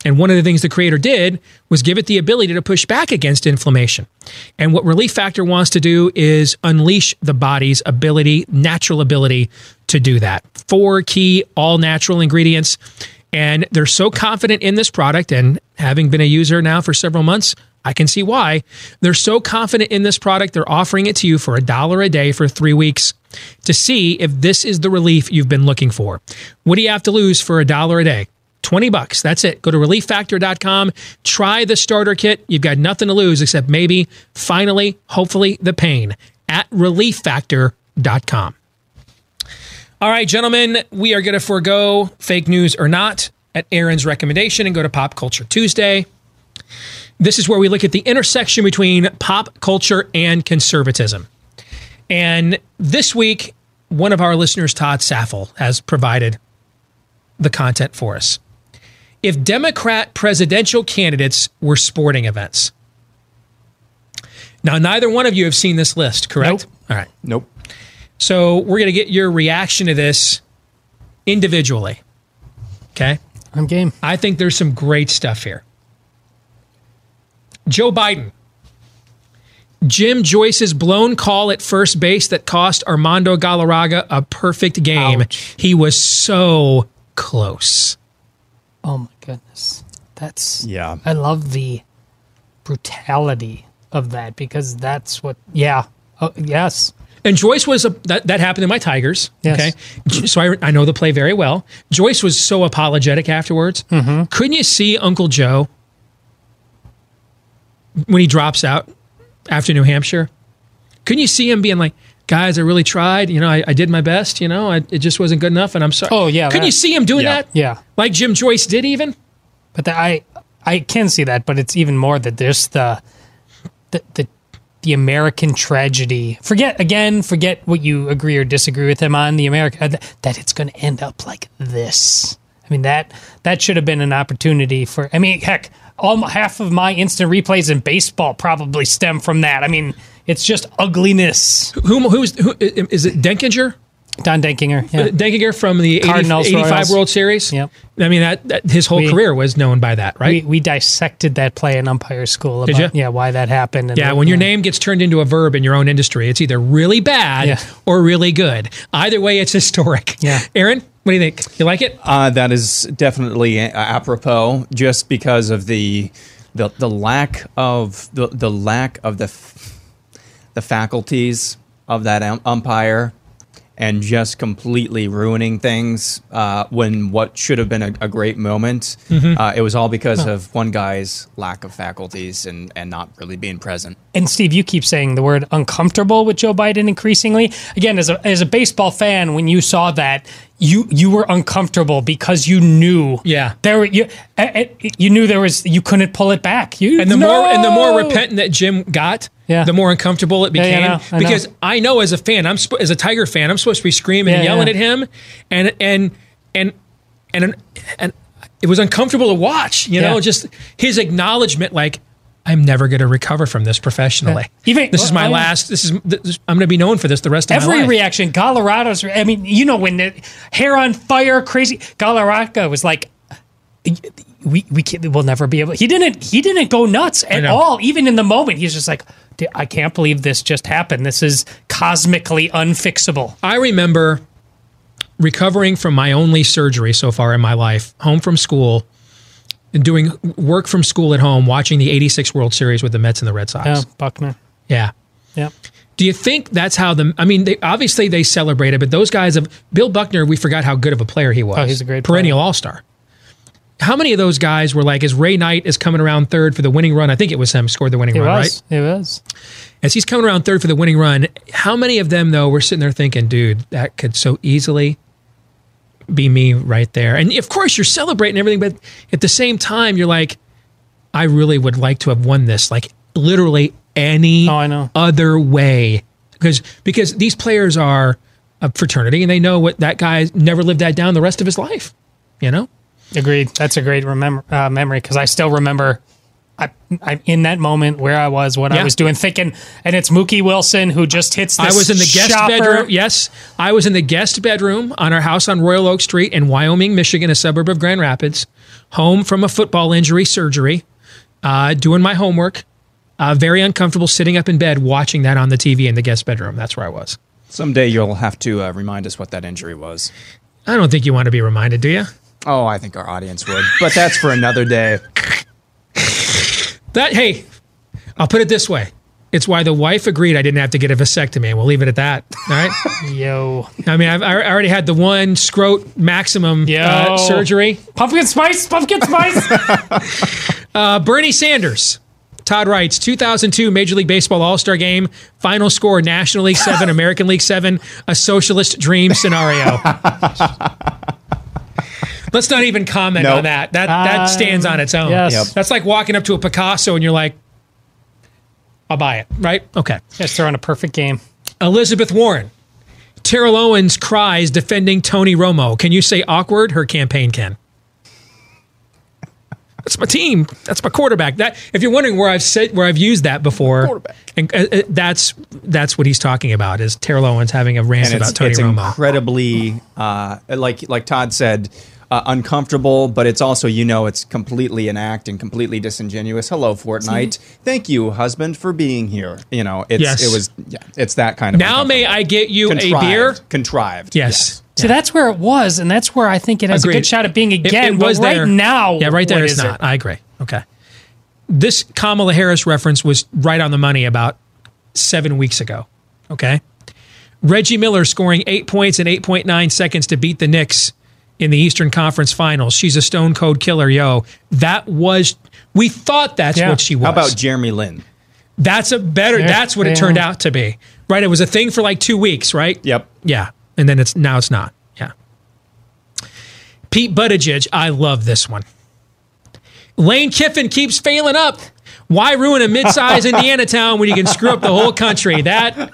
And one of the things the creator did was give it the ability to push back against inflammation. And what Relief Factor wants to do is unleash the body's ability, natural ability to do that. Four key all natural ingredients. And they're so confident in this product. And having been a user now for several months, I can see why. They're so confident in this product, they're offering it to you for a dollar a day for three weeks to see if this is the relief you've been looking for. What do you have to lose for a dollar a day? 20 bucks. That's it. Go to relieffactor.com. Try the starter kit. You've got nothing to lose except maybe, finally, hopefully, the pain at relieffactor.com. All right, gentlemen, we are going to forego fake news or not at Aaron's recommendation and go to Pop Culture Tuesday. This is where we look at the intersection between pop culture and conservatism. And this week, one of our listeners, Todd Saffel, has provided the content for us. If Democrat presidential candidates were sporting events. Now, neither one of you have seen this list, correct? Nope. All right. Nope. So we're going to get your reaction to this individually. Okay. I'm game. I think there's some great stuff here. Joe Biden. Jim Joyce's blown call at first base that cost Armando Galarraga a perfect game. He was so close. Oh my goodness. That's Yeah. I love the brutality of that because that's what yeah. Oh, yes. And Joyce was a, that that happened in my Tigers. Yes. Okay, so I, I know the play very well. Joyce was so apologetic afterwards. Mm-hmm. Couldn't you see Uncle Joe when he drops out after New Hampshire? Couldn't you see him being like, "Guys, I really tried. You know, I, I did my best. You know, I, it just wasn't good enough, and I'm sorry." Oh, yeah, Couldn't that- you see him doing Yeah. that? Yeah. like Jim Joyce did even. But the, I I can see that, but it's even more that there's the the the the American tragedy. Forget again, forget what you agree or disagree with him on the American uh, that it's going to end up like this. I mean that that should have been an opportunity for. I mean, heck, all half of my instant replays in baseball probably stem from that. I mean, it's just ugliness. Who who's who is it? Denkinger. Don Denkinger, yeah. Uh, Denkinger from the 80, 85 Royals. World Series. Yep. I mean that, that his whole We- career was known by that, right? We, we dissected that play in umpire school. Did About, ya? Yeah, why that happened. and Yeah, what- when your name gets turned into a verb in your own industry, it's either really bad Yeah. or really good. Either way, it's historic. Yeah. Aaron, what do you think? You like it? Uh, that is definitely apropos, just because of the the, the lack of the, the lack of the f- the faculties of that um- umpire, and just completely ruining things uh, when what should have been a, a great moment. Mhm. Uh, it was all because Huh. of one guy's lack of faculties and, and not really being present. and Steve, you keep saying the word uncomfortable with Joe Biden increasingly. Again, as a as a baseball fan, when you saw that, you you were uncomfortable because you knew, yeah, there were, you you knew there was you couldn't pull it back. You And the no! more and the more repentant that Jim got, Yeah. the more uncomfortable it Yeah, yeah, became. I know, I know. because I know as a fan, I'm sp- as a Tiger fan, I'm supposed to be screaming and yelling yeah. at him, and and and and and it was uncomfortable to watch. You know, Yeah. just his acknowledgement, like. I'm never going to recover from this professionally. Even- this is my I- last. This is. This, I'm going to be known for this the rest of my Every life. reaction, Galarraga's. I mean, you know, when the hair on fire, crazy. Galarraga was like, we we can't, we'll never be able. He didn't he didn't go nuts at all. Even in the moment, he's just like, "Dude, I can't believe this just happened. This is cosmically unfixable. I remember recovering from my only surgery so far in my life, home from school, and doing work from school at home, watching the 86 World Series with the Mets and the Red Sox. Yeah, Buckner. Yeah. Yeah. Do you think that's how the? I mean, they obviously they celebrated, but those guys of Bill Buckner, we forgot how good of a player he was. Oh, he's a great perennial All Star. How many of those guys were like, as Ray Knight is coming around third for the winning run? I think it was him scored the winning It run, was. right? It was. As he's coming around third for the winning run, how many of them though were sitting there thinking, dude, that could so easily be me right there? And of course, you're celebrating everything, but at the same time, you're like, I really would like to have won this, like literally any Oh, other way because because these players are a fraternity and they know what that guy never lived that down the rest of his life. You know, Agreed. That's a great remember uh, memory because I still remember. I, I, in that moment where I was, what Yeah. I was doing, thinking, and it's Mookie Wilson who just hits. This I was in the guest shopper. bedroom. Yes, I was in the guest bedroom on our house on Royal Oak Street in Wyoming, Michigan, a suburb of Grand Rapids, home from a football injury surgery, uh, doing my homework. Uh, very uncomfortable sitting up in bed watching that on the TV in the guest bedroom. That's where I was. Someday you'll have to uh, remind us what that injury was. I don't think you want to be reminded, do you? Oh, I think our audience would, but that's for another day. That hey, I'll put it this way. It's why the wife agreed I didn't have to get a vasectomy, and we'll leave it at that. All right. *laughs* Yo. I mean, I've, I already had the one scrot maximum uh, Yo. surgery. Pumpkin spice, pumpkin spice. *laughs* Uh, Bernie Sanders. Todd writes 2002 Major League Baseball All Star Game, final score National League 7, American League 7, a socialist dream scenario. *laughs* Let's not even comment Nope. on that. That that Um, stands on its own. yes. Yep. That's like walking up to a Picasso and you're like, I'll buy it, right? Okay. Just throwing a perfect game. Elizabeth Warren. Terrell Owens cries defending Tony Romo. Can you say awkward? Her campaign can. That's my team. That's my quarterback. That if you're wondering where I've said where I've used that before, and uh, uh, that's that's what he's talking about is Terrell Owens having a rant and about it's, Tony it's Romo. incredibly uh, like like Todd said, uh, uncomfortable, but it's also you know it's completely an act and completely disingenuous. Hello, Fortnite. Thank you, husband, for being here. You know, it's Yes. it was yeah, it's that kind of now may I get you a beer? contrived. Yes. So that's where it was, and that's where I think it has a good shot at being again. it but was right there. now, Yeah, right there it's is not. it? I agree. Okay. This Kamala Harris reference was right on the money about seven weeks ago. Okay. Reggie Miller scoring eight points in 8.9 seconds to beat the Knicks in the Eastern Conference Finals. She's a stone cold killer, yo. That was, we thought that's Yeah. what she was. How about Jeremy Lin? That's a better. Yeah, that's what it turned out to be. Right. It was a thing for like two weeks. Right. Yep. Yeah. And then it's now it's not. Yeah. Pete Buttigieg. I love this one. Lane Kiffin keeps failing up. Why ruin a mid-sized *laughs* Indiana town when you can screw up the whole country? That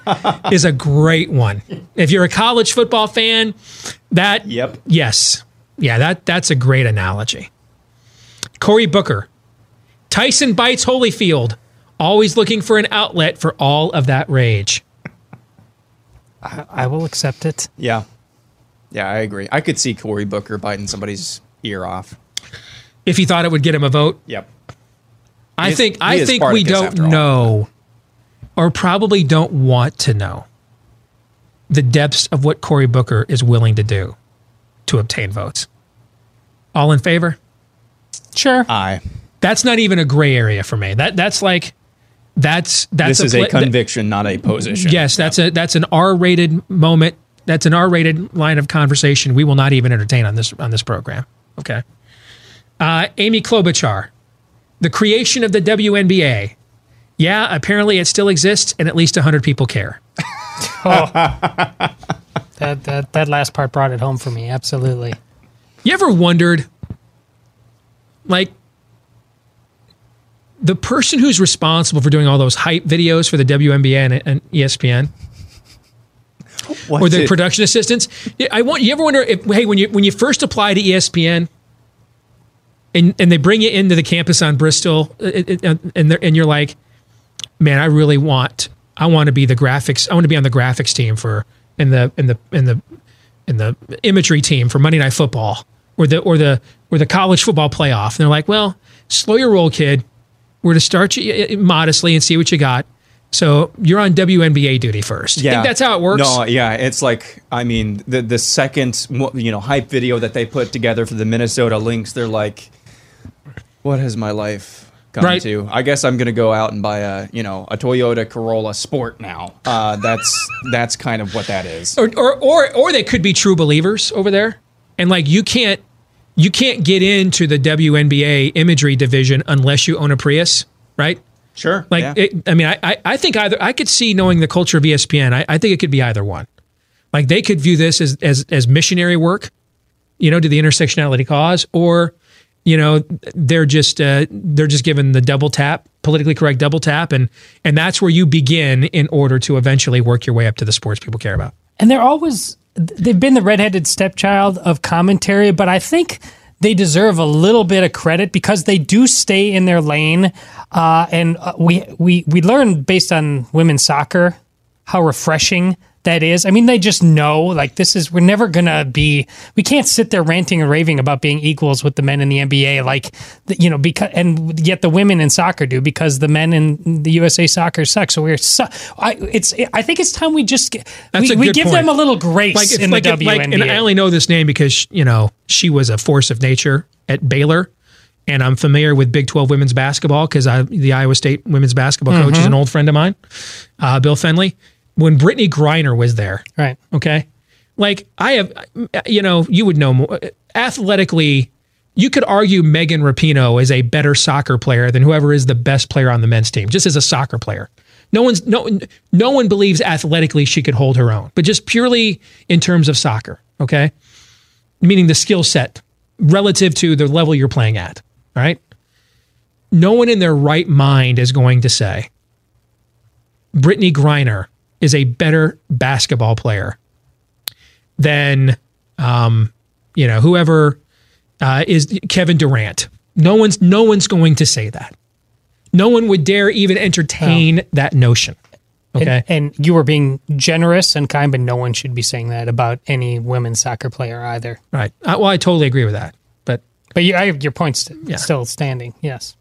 is a great one. If you're a college football fan, that yep. Yes. Yeah, that that's a great analogy. Cory Booker. Tyson bites Holyfield, always looking for an outlet for all of that rage. I, I will accept it. Yeah, yeah, I agree. I could see Cory Booker biting somebody's ear off. If he thought it would get him a vote, Yep. I He is- think he I is think we don't after all. know, or probably don't want to know, the depths of what Cory Booker is willing to do to obtain votes. All in favor? Sure. Aye. That's not even a gray area for me. That that's like that's that's this is a pla- that- conviction, not a position. Yes, that's a that's an R-rated moment. That's an R-rated line of conversation we will not even entertain on this on this program. Okay. Uh, Amy Klobuchar, the creation of the WNBA. Yeah, apparently it still exists, and at least hundred people care. *laughs* Oh. that, that that last part brought it home for me. Absolutely. You ever wondered, like, the person who's responsible for doing all those hype videos for the WNBA and, and ESPN, or What's the it- production assistants? I want. You ever wonder if, hey, when you when you first apply to ESPN, and and they bring you into the campus on Bristol, uh, it- it- and and you're like, man, I really want, I want to be the graphics, I want to be on the graphics team for in the in the in the in the imagery team for Monday Night Football or the or the or the college football playoff. And they're like, well, slow your roll, kid. We're to start you uh, modestly and see what you got. So you're on WNBA duty first. You think that's how it works? No, yeah, it's like I mean the the second you know hype video that they put together for the Minnesota Lynx, they're like, "What has my life come Right. to?" I guess I'm gonna go out and buy a you know a Toyota Corolla Sport now. Uh, that's that's kind of what that is. or, or or or they could be true believers over there, and like you can't you can't get into the WNBA imagery division unless you own a Prius, right? Sure. Like yeah. it, I mean, I, I I think either I could see knowing the culture of ESPN. I, I think it could be either one. Like they could view this as as as missionary work, you know, to the intersectionality cause, or you know, they're just uh, they're just given the double tap, politically correct double tap, and and that's where you begin in order to eventually work your way up to the sports people care about. And they're always they've been the redheaded stepchild of commentary, but I think they deserve a little bit of credit because they do stay in their lane. Uh, and uh, we we we learn based on women's soccer how refreshing that is. I mean, they just know like this is we're never gonna be. We can't sit there ranting and raving about being equals with the men in the NBA, like you know, because and yet the women in soccer do because the men in the USA soccer suck. So we're su- I, it's I think it's time we just That's we, we give point. them a little grace Like, in like, the if- like- WNBA. and I only know this name because you know she was a force of nature at Baylor, and I'm familiar with Big 12 women's basketball because I the Iowa State women's basketball coach is Mhm. an old friend of mine, uh, Bill Fennelly. When Brittney Griner was there, right? Okay, like I have, you know, you would know more athletically. You could argue Megan Rapinoe is a better soccer player than whoever is the best player on the men's team, just as a soccer player. No one's no no one believes athletically she could hold her own, but just purely in terms of soccer, okay? Meaning the skill set relative to the level you're playing at, right? No one in their right mind is going to say Brittney Griner is a better basketball player than um, you know whoever uh, is Kevin Durant. No one's no one's going to say that. No one would dare even entertain that notion. Okay. And, and you were being generous and kind, but no one should be saying that about any women's soccer player either. Right. Uh, well, I totally agree with that. But But you, I, your point's st- still standing. Yes.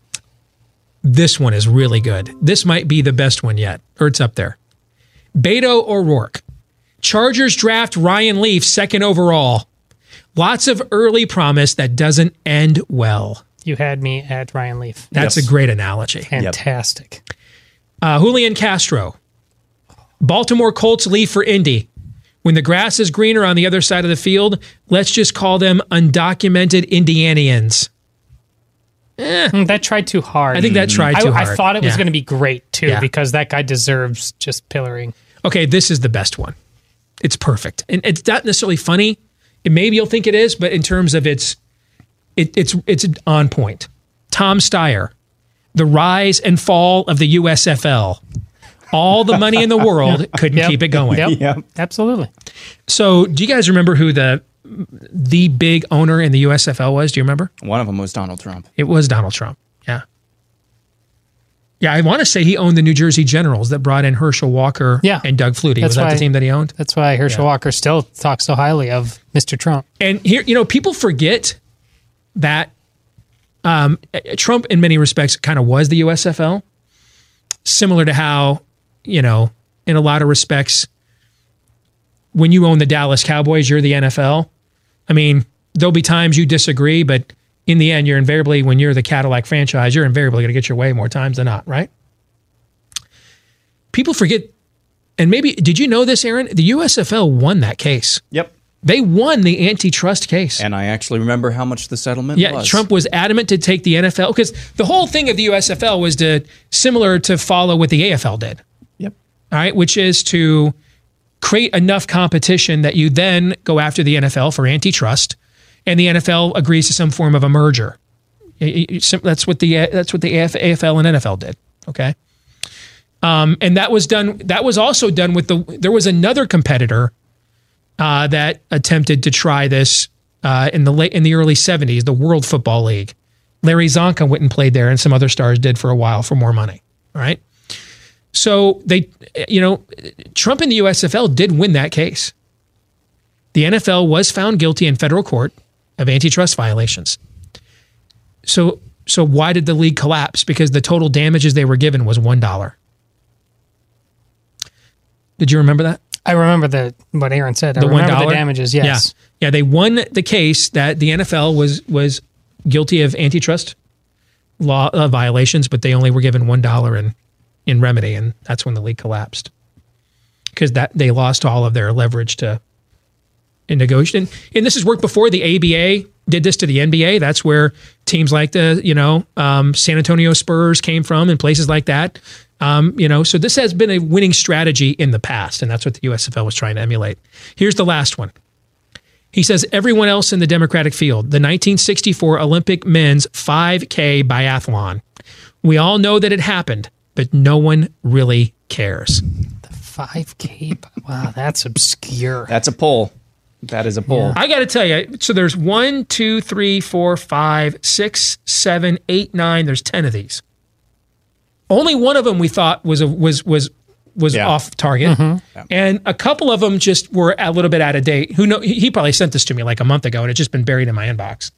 this one is really good. This might be the best one yet, or it's up there. Beto O'Rourke. Chargers draft Ryan Leaf second overall. Lots of early promise that doesn't end well. You had me at Ryan Leaf. That's a great analogy. Fantastic. Uh, Julian Castro. Baltimore Colts leave for Indy. When the grass is greener on the other side of the field, let's just call them undocumented Indianians. Mm, that tried too hard. I think that tried I- too I, hard. I thought it was Yeah. going to be great too Yeah. because that guy deserves just pillaring. Okay, this is the best one. It's perfect, and it's not necessarily funny. And maybe you'll think it is, but in terms of its, it, it's it's on point. Tom Steyer, the rise and fall of the USFL. All the money in the world *laughs* couldn't Yep. keep it going. Yep. Yep. Absolutely. So, do you guys remember who the the big owner in the USFL was? Do you remember? One of them was Donald Trump. It was Donald Trump. Yeah. Yeah, I want to say he owned the New Jersey Generals that brought in Herschel Walker Yeah. and Doug Flutie. That's was that why- the team that he owned? That's why Herschel Yeah. Walker still talks so highly of Mr. Trump. And here, you know, people forget that um, Trump, in many respects, kind of was the USFL, similar to how, you know, in a lot of respects, when you own the Dallas Cowboys, you're the NFL. I mean, there'll be times you disagree, but in the end, you're invariably, when you're the Cadillac franchise, you're invariably going to get your way more times than not, right? People forget, and maybe, did you know this, Aaron? The USFL won that case. Yep. They won the antitrust case. And I actually remember how much the settlement Yeah, was. Trump was adamant to take the NFL because the whole thing of the USFL was to similar to follow what the AFL did. Yep. All right, which is to create enough competition that you then go after the NFL for antitrust, and the NFL agrees to some form of a merger. That's what the that's what the AFL and NFL did. Okay. Um, and that was done. That was also done with the. There was another competitor uh, that attempted to try this uh, in the late in the early '70s, the World Football League. Larry Csonka went and played there, and some other stars did for a while for more money. All right. So they, you know, Trump and the USFL did win that case. The NFL was found guilty in federal court of antitrust violations. So, so why did the league collapse? Because the total damages they were given was one dollar. Did you remember that? I remember the what Aaron said. I the remember dollar the damages. Yes. Yeah, yeah. They won the case that the NFL was was guilty of antitrust law uh, violations, but they only were given one dollar in in remedy, and that's when the league collapsed because that they lost all of their leverage to in negotiation. And this has worked before. The ABA did this to the NBA. That's where teams like the you know um, San Antonio Spurs came from, and places like that. Um, you know, so this has been a winning strategy in the past, and that's what the USFL was trying to emulate. Here's the last one: He says everyone else in the Democratic field, the 1964 Olympic men's 5K biathlon. We all know that it happened, but no one really cares. The 5K. Wow, that's obscure. That's a poll. That is a poll. I got to tell you, so there's one, two, three, four, five, six, seven, eight, nine. There's ten of these. Only one of them we thought was a, was was was Yeah. off target, mm-hmm. and a couple of them just were a little bit out of date. Who know? He he probably sent this to me like a month ago, and it's just been buried in my inbox.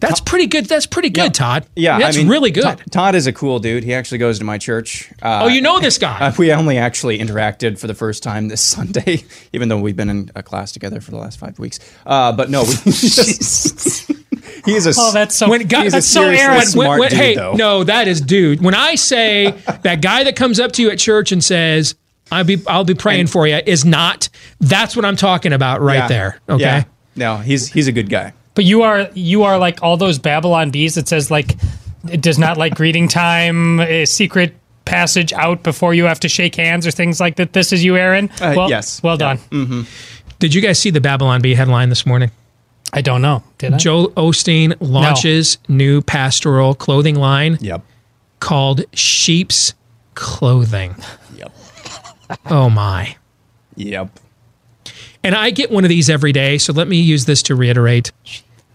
That's pretty good. That's pretty good, yeah. Todd. Yeah, that's I mean, really good. Todd, Todd is a cool dude. He actually goes to my church. Uh, oh, you know this guy? *laughs* uh, we only actually interacted for the first time this *laughs* Sunday, even though we've been in a class together for the last five weeks. Uh, but no, we *laughs* just, he's a. Oh, that's so- when guy, he's a that's so seriously Aaron. smart When- when- dude, hey, though. no, that is dude. When I say that guy that comes up to you at church and says, "I'll be, I'll be praying for you," is not. That's what I'm talking about right Yeah. there. Okay. Yeah. No, he's he's a good guy. But you are you are like all those Babylon bees that says like it does not like greeting time, a secret passage out before you have to shake hands or things like that. This is you, Aaron. Uh, well, yes. Well done. Mm-hmm. Did you guys see the Babylon Bee headline this morning? I don't know. Did I? Joel Osteen launches new pastoral clothing line. Yep. Called Sheep's Clothing. Yep. Oh my. Yep. And I get one of these every day, so let me use this to reiterate.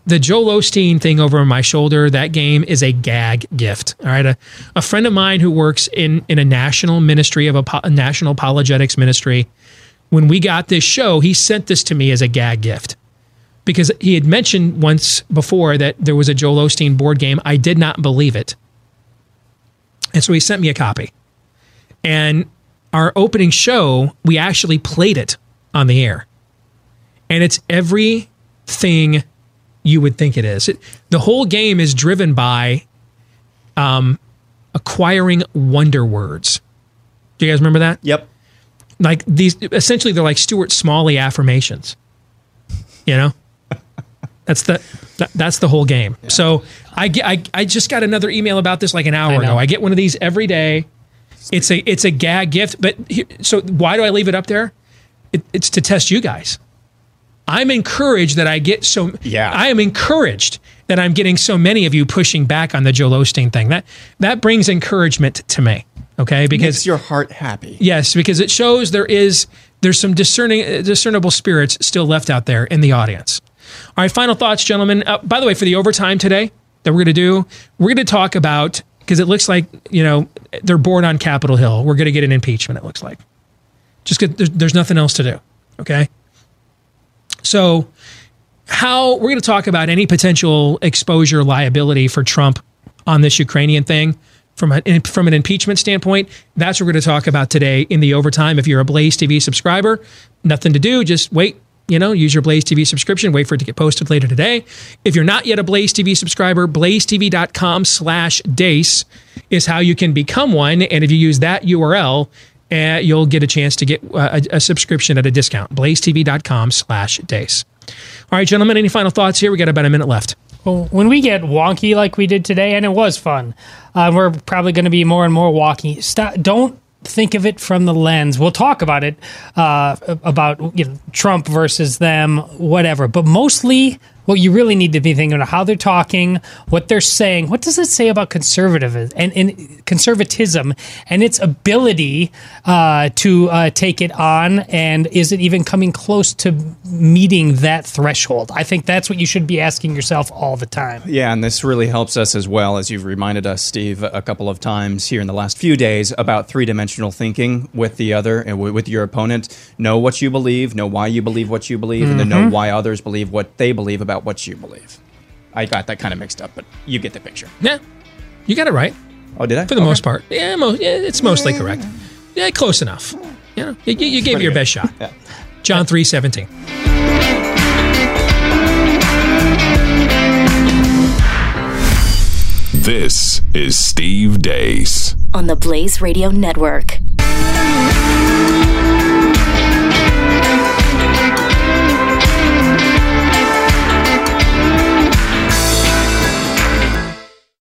The Joel Osteen thing over my shoulder, that game is a gag gift. All right. A, a friend of mine who works in, in a national ministry of a, a national apologetics ministry, when we got this show, he sent this to me as a gag gift because he had mentioned once before that there was a Joel Osteen board game. I did not believe it. And so he sent me a copy. And our opening show, we actually played it on the air. And it's everything you would think it is. It, the whole game is driven by um, acquiring wonder words. Do you guys remember that? Yep. Like these, essentially, they're like Stuart Smalley affirmations. You know, *laughs* that's the that, that's the whole game. So I get I, I just got another email about this like an hour I ago. I get one of these every day. It's a it's a gag gift, but here, so why do I leave it up there? It, it's to test you guys. I'm encouraged that I get so. Yeah. I am encouraged that I'm getting so many of you pushing back on the Joel Osteen thing. That that brings encouragement to me. Okay, because Makes your heart happy. Yes, because it shows there is there's some discerning uh, discernible spirits still left out there in the audience. All right, final thoughts, gentlemen. Uh, by the way, for the overtime today that we're going to do, we're going to talk about because it looks like you know they're bored on Capitol Hill. We're going to get an impeachment. It looks like just there's, there's nothing else to do. Okay, so how we're going to talk about any potential exposure liability for Trump on this Ukrainian thing from a, in, from an impeachment standpoint. That's what we're going to talk about today in the overtime. If you're a Blaze TV subscriber, nothing to do, just wait. You know, use your Blaze TV subscription. Wait for it to get posted later today. If you're not yet a Blaze TV subscriber, blazetv.com slash deace is how you can become one. And if you use that URL, uh, you'll get a chance to get uh, a, a subscription at a discount. blazetv.com slash deace. All right, gentlemen, any final thoughts here? We got about a minute left. Well, when we get wonky like we did today, and it was fun, uh, we're probably going to be more and more wonky. Stop, don't think of it from the lens. We'll talk about it uh, about you know, Trump versus them, whatever. But mostly, what you really need to be thinking about how they're talking, what they're saying. What does it say about conservative and, and conservatism and its ability uh, to uh, take it on, and is it even coming close to meeting that threshold? I think that's what you should be asking yourself all the time. Yeah, and this really helps us as well, as you've reminded us, Steve, a couple of times here in the last few days about three dimensional thinking with the other and with your opponent. Know what you believe, know why you believe what you believe, and then know Mm-hmm. Mhm. why others believe what they believe about what you believe. I got that kind of mixed up, but you get the picture. Yeah, you got it right. Oh, did I? For the Okay. most part. Yeah, mo- yeah, it's mostly correct. Yeah, close enough. You know, you, you- you gave it your best shot. *laughs* Yeah. John three seventeen. This is Steve Deace. on the Blaze Radio Network.